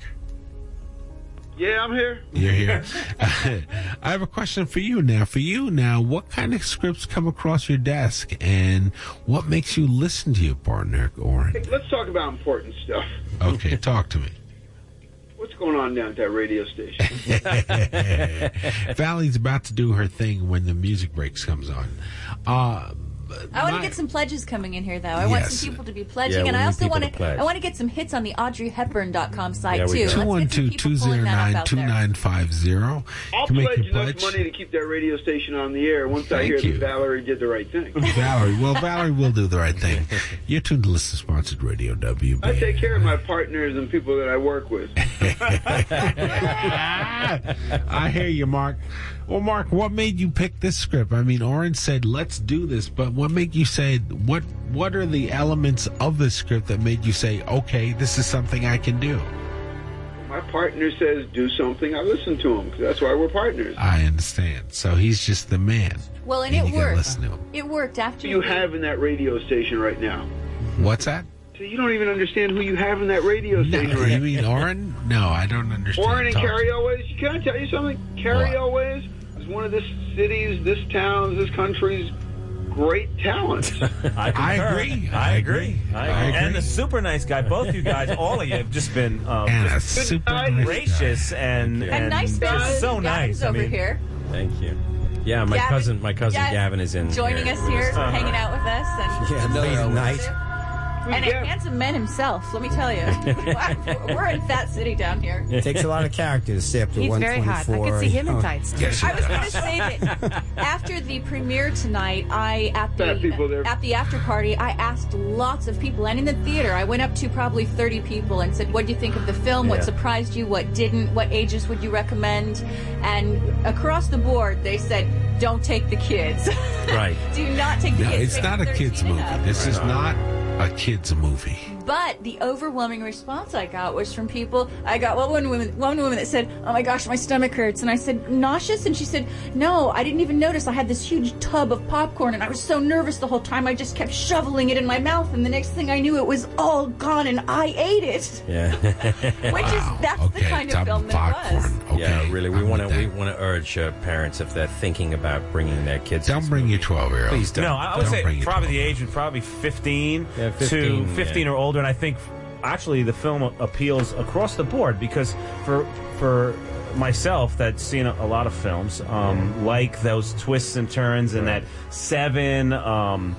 Yeah, I'm here. you're here. *laughs* I have a question for you now. For you now, what kind of scripts come across your desk, and what makes you listen to your partner, Oren? Hey, let's talk about important stuff. Okay, talk to me. What's going on down at that radio station? *laughs* Valley's about to do her thing when the music breaks comes on. Uh, I want to get some pledges coming in here, though. I want Yes. some people to be pledging, Yeah, and I need also people want to to. pledge. I want to get some hits on the AudreyHepburn.com site Yeah, too. we Let's Two one get some people pulling that up nine out two there. nine five zero. I'll Can make pledge your enough pledge. money to keep that radio station on the air once I Thank hear you. that Valerie did the right thing. *laughs* Valerie, well, Valerie will do the right thing. *laughs* You're tuned to Listen Sponsored Radio WB. I take care of my partners and people that I work with. *laughs* I hear you, Mark. Well, Mark, what made you pick this script? I mean, Oren said, "Let's do this," but what made you say what? What are the elements of the script that made you say, "Okay, this is something I can do"? My partner says do something, I listen to him 'cause that's why we're partners. I understand. So he's just the man. Well, and, And it you worked. listen to him. It worked after Who you have in that radio station right now? What's that? So you don't even understand who you have in that radio No, station right you mean Oren? No, I don't understand. Warren and Talk- Cary Elwes. Can I tell you something? Cary Elwes is one of this city's, this town's, this country's great talents. *laughs* I. I agree. I agree. I I agree. And agree. the super nice guy, both you guys, *laughs* all of you have just been And a just super nice gracious and, And nice just faces. so Gavin's nice. I over mean, here. Thank you. Yeah, my Gavin- cousin, my cousin yeah, Gavin is in joining here. us here, Uh-huh. hanging out with us, and Yeah, another night. And a handsome man himself. Let me tell you, *laughs* we're in Fat City down here. It takes a lot of character to stay up to He's very hot. I could see him in you know. tights. *laughs* Yes, I was going to say that *laughs* after the premiere tonight, I at the at the after party, I asked lots of people, and in the theater, I went up to probably thirty people and said, "What do you think of the film? What surprised you? What didn't? What ages would you recommend?" And across the board, they said, "Don't take the kids. Right. do not take the kids. No, kids. it's Make not a kids movie. and up." This is not a kids movie. But the overwhelming response I got was from people. I got well, one woman, one woman that said, "Oh my gosh, my stomach hurts," and I said, "Nauseous," and she said, "No, I didn't even notice. I had this huge tub of popcorn, and I was so nervous the whole time. I just kept shoveling it in my mouth, and the next thing I knew, it was all gone, and I ate it." Yeah. *laughs* Which is that's the Okay, kind of film of that was. popcorn. Okay, yeah, really. We want to we want to urge uh, parents if they're thinking about bringing their kids. Don't bring your twelve-year-old. Please don't. No, I would Don't say probably the age would probably 15, Yeah, 15, to 15 yeah. or older, and I think actually the film appeals across the board because for for myself that's seen a, a lot of films um, like those twists and turns and that seven um,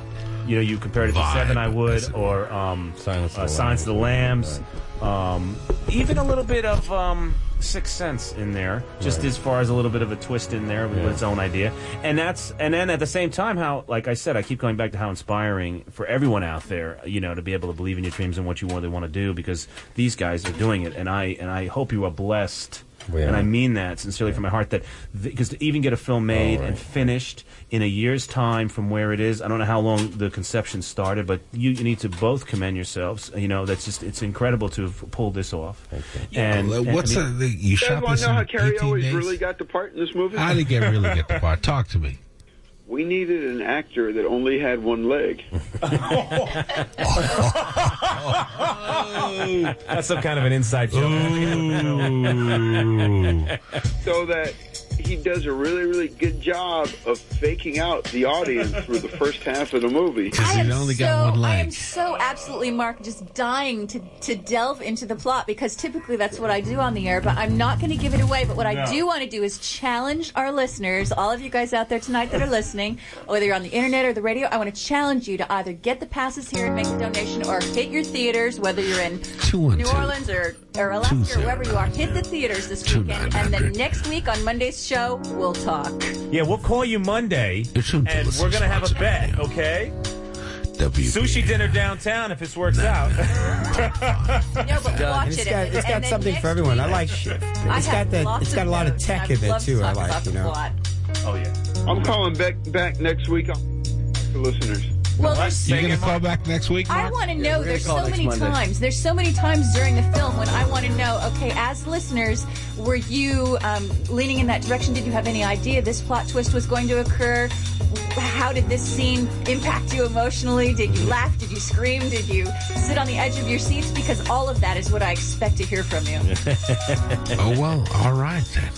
you know you compared it to Vibe, seven I would it. or um, Silence of uh, the Silence of the Lambs. Um, even a little bit of um, Sixth Sense in there, just Right. as far as a little bit of a twist in there with Yeah. its own idea, and that's and then at the same time, how like I said, I keep going back to how inspiring for everyone out there, you know, to be able to believe in your dreams and what you really want to do, because these guys are doing it, and I and I hope you are blessed. We And. I mean that sincerely from my heart. That because to even get a film made and finished in a year's time from where it is, I don't know how long the conception started, but you, you need to both commend yourselves. You know, that's just it's incredible to have pulled this off. And, Uh, and- what's and- the, the you You shot this to know how in Cary 18 Elwes days? really got the part in this movie? How did he get really get the part? Talk to me. We needed an actor that only had one leg. *laughs* That's some kind of an inside joke. *laughs* so that he does a really, really good job of faking out the audience through the first half of the movie. I am so, I am so absolutely, Mark, just dying to, to delve into the plot because typically that's what I do on the air, but I'm not going to give it away. But what I do want to do is challenge our listeners, all of you guys out there tonight that are listening, whether you're on the internet or the radio, I want to challenge you to either get the passes here and make a donation or hit your theaters, whether you're in New Orleans or, or Alaska or wherever you are. Hit the theaters this weekend, and then next week on Monday's show, we'll talk. Yeah, we'll call you Monday, and we're gonna have a bet, okay? Sushi dinner downtown if this works out. *laughs* No, but watch It's it. Got, it's got and something for everyone. I like shift. I It's have got that. lots It's got a lot of tech in I'd it love to too. I like. You know. plot. Oh yeah. I'm calling back back next week to listeners. Well, there's You gonna call back next week? I want to know. we're there's so many Monday. times. There's so many times during the film when I want to know. Okay, as listeners, were you um, leaning in that direction? Did you have any idea this plot twist was going to occur? How did this scene impact you emotionally? Did you laugh? Did you scream? Did you sit on the edge of your seats? Because all of that is what I expect to hear from you. *laughs* oh well, all right then.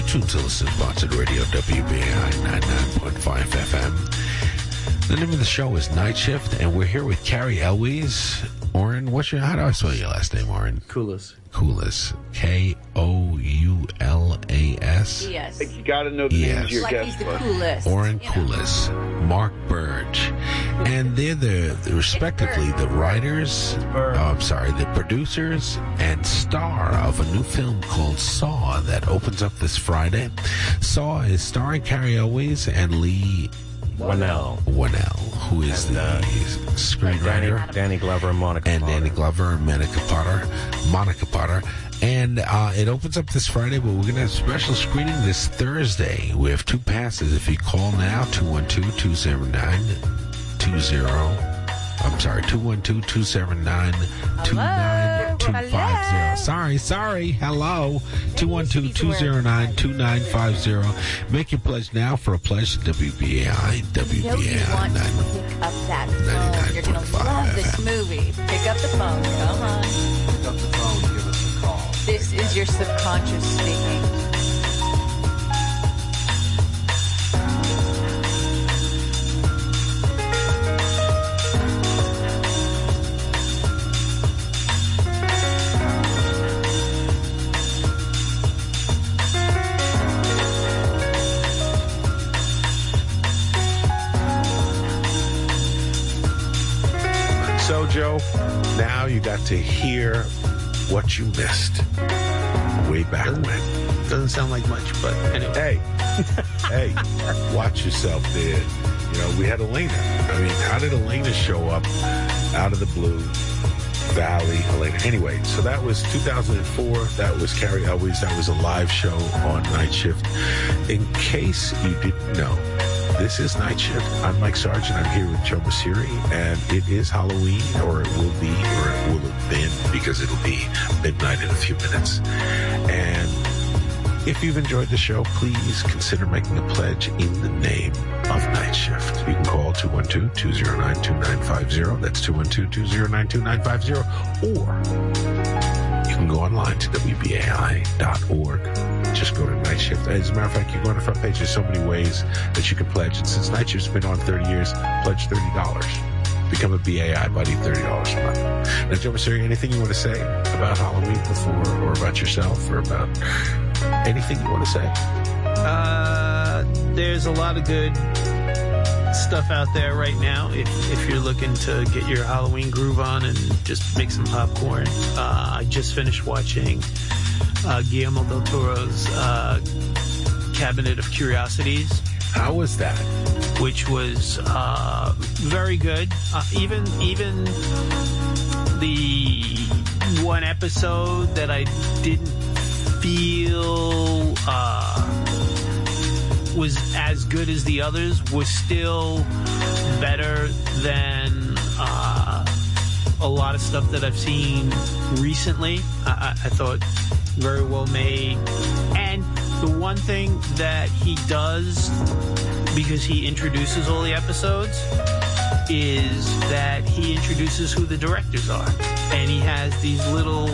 You tune to listen to Sponsored Radio WBAI 99.5 FM. The name of the show is Niteshift, and we're here with Cary Elwes. Oren, what's your, how do I spell your last name, Oren? Koules. Koules. K O U L A S. Yes. Like you got to know the Yes. names of your Like guests. he's the coolest. Oren Koules, Mark Burg, and they're the, the respectively the writers. Oh, I'm sorry, the producers and star of a new film called Saw that opens up this Friday. Saw is starring Cary Elwes and Leigh Whannell. Whannell, who is And, the uh, screenwriter. Danny, Danny Glover and Monica and Potter. Danny Glover and Monica Potter, Monica Potter, and uh, it opens up this Friday. But we're gonna have a special screening this Thursday. We have two passes. If you call now, 212-209-20 I'm sorry, 212 279 2950. Sorry, sorry. Hello. 212 209 2950. Make your pledge now for a pledge to WBAI. You know you WBAI. want to pick up that phone. You're going to love this movie. Pick up the phone. Come on. Pick up the phone, give us a call. This is your subconscious speaking. You got to hear what you missed way back when. Doesn't sound like much, but anyway. Hey, hey, watch yourself there. You know, we had Elena. I mean, how did Elena show up out of the blue? Valley, Elena. Anyway, so that was 2004. That was Cary Elwes. That was a live show on Niteshift. In case you didn't know, this is Niteshift. I'm Mike Sargent. I'm here with Joe Mauceri, and it is Halloween, or it will be, or it will have been, because it'll be midnight in a few minutes. And if you've enjoyed the show, please consider making a pledge in the name of Niteshift. You can call 212-209-2950. That's 212-209-2950. Or you can go online to WBAI.org. Just go to Niteshift. As a matter of fact, you go on the front page. There's so many ways that you can pledge. And since Niteshift's been on 30 years, pledge $30. Become a BAI buddy, $30 a month. Now, Joe Mauceri, anything you want to say about Halloween before, or about yourself, or about anything you want to say? Uh, there's a lot of good stuff out there right now. If if you're looking to get your Halloween groove on and just make some popcorn, uh, I just finished watching uh, Guillermo del Toro's uh, Cabinet of Curiosities. How was that? Which was uh, very good. Uh, even even the one episode that I didn't feel uh, was as good as the others was still better than uh, a lot of stuff that I've seen recently. I, I, I thought very well made. And the one thing that he does, because he introduces all the episodes, is that he introduces who the directors are. And he has these little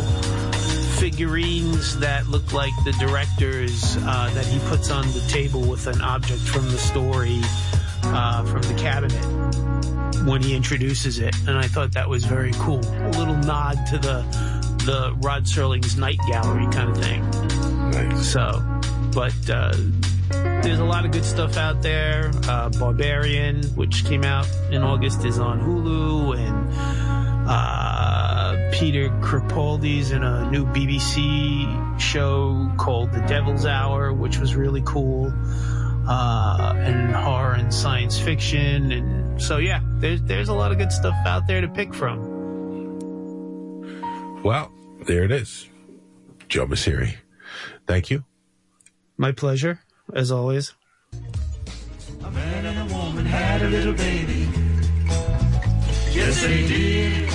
figurines that look like the directors uh, that he puts on the table with an object from the story uh, from the cabinet when he introduces it. And I thought that was very cool. A little nod to the the Rod Serling's Night Gallery kind of thing. Nice. So, but uh, there's a lot of good stuff out there. Uh, Barbarian, which came out in August, is on Hulu, and uh, Peter Capaldi's in a new BBC show called The Devil's Hour, which was really cool. Uh, and horror and science fiction, and so yeah, there's there's a lot of good stuff out there to pick from. Well, there it is. Joe Mauceri. Thank you. My pleasure, as always. A man and a woman had a little baby. Yes, they did.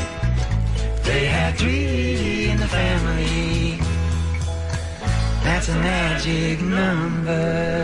They had three in the family. That's a magic number.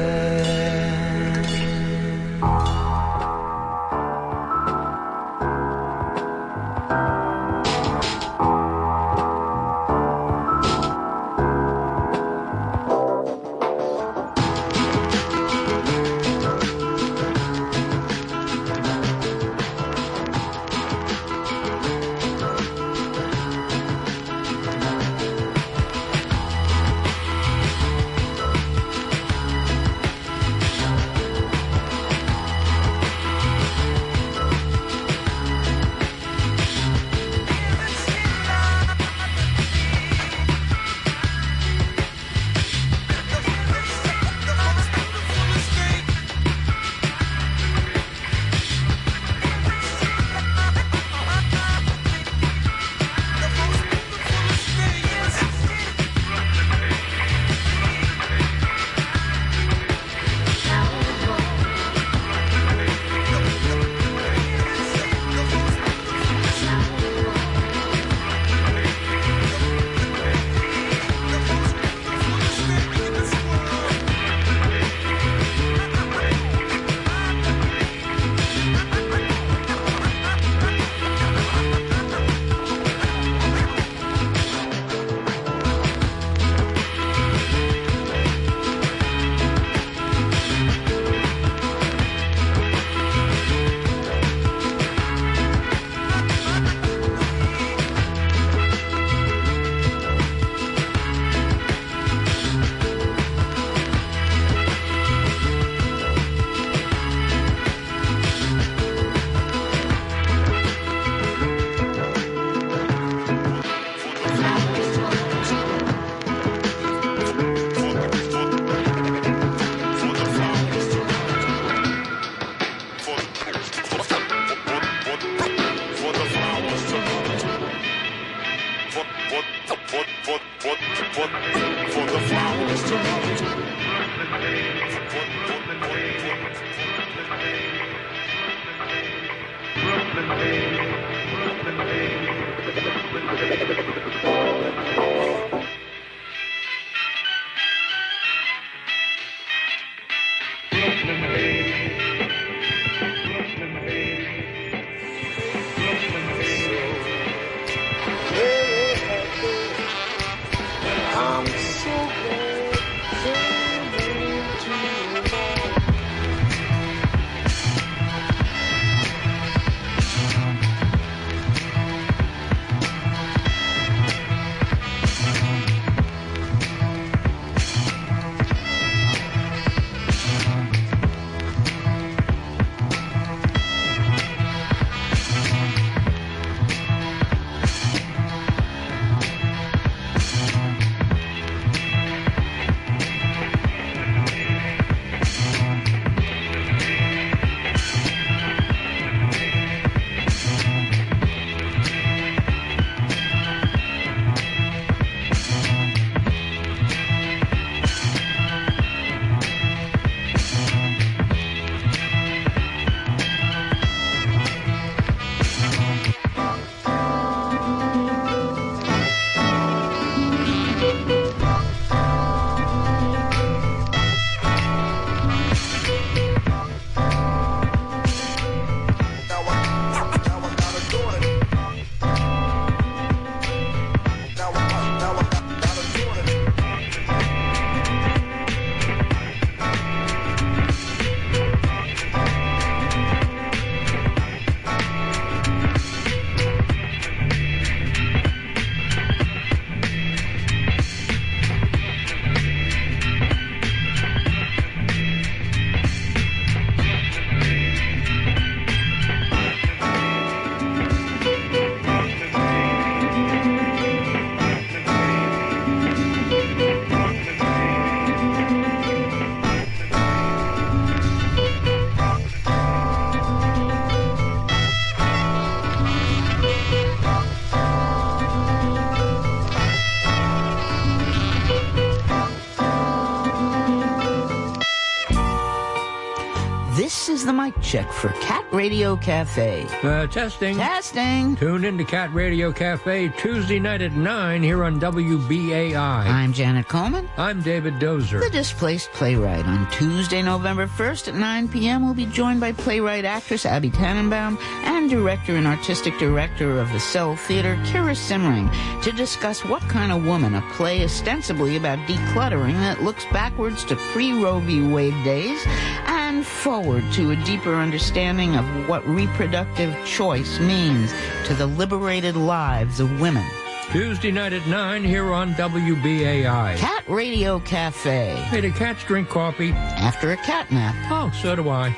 Check for Cat Radio Cafe. Uh, testing. Testing. Tune in to Cat Radio Cafe Tuesday night at 9 here on WBAI. I'm Janet Coleman. I'm David Dozer. The Displaced Playwright. On Tuesday, November 1st at 9 p.m., we'll be joined by playwright actress Abby Tannenbaum and director and artistic director of the Cell Theater, Kira Simring, to discuss what kind of woman a play ostensibly about decluttering that looks backwards to pre-Roe v. Wade days and forward to a deeper understanding of what reproductive choice means to the liberated lives of women. Tuesday night at 9 here on WBAI. Cat Radio Cafe. Hey, do cats drink coffee? After a cat nap. Oh, so do I.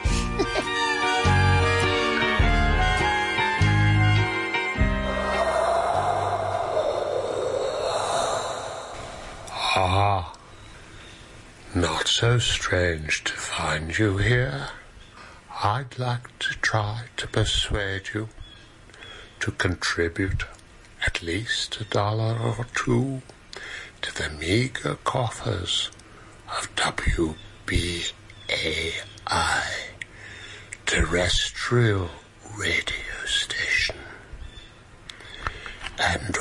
Ah, not so strange to find you here. I'd like to try to persuade you to contribute at least a dollar or two to the meager coffers of WBAI, terrestrial radio station. And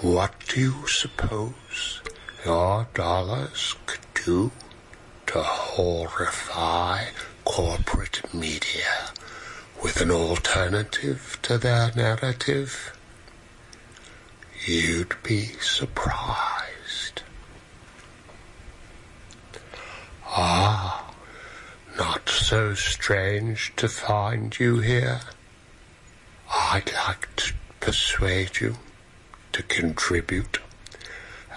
what do you suppose your dollars could do to horrify corporate media with an alternative to their narrative? You'd be surprised. Ah, not so strange to find you here. I'd like to persuade you to contribute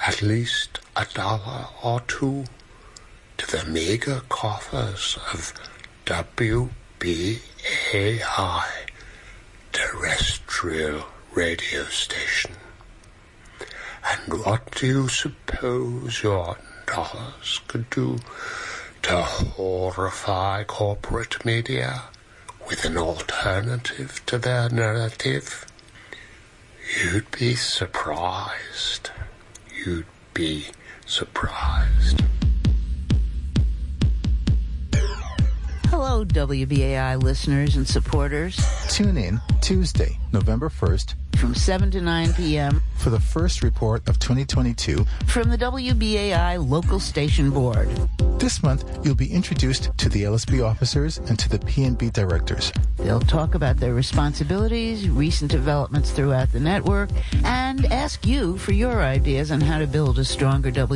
at least a dollar or two to the meager coffers of WBAI terrestrial radio station. And what do you suppose your dollars could do to horrify corporate media with an alternative to their narrative? You'd be surprised. You'd be surprised. Hello, WBAI listeners and supporters. Tune in Tuesday, November 1st from 7 to 9 p.m. for the first report of 2022 from the WBAI local station board. This month, you'll be introduced to the LSB officers and to the PNB directors. They'll talk about their responsibilities, recent developments throughout the network, and ask you for your ideas on how to build a stronger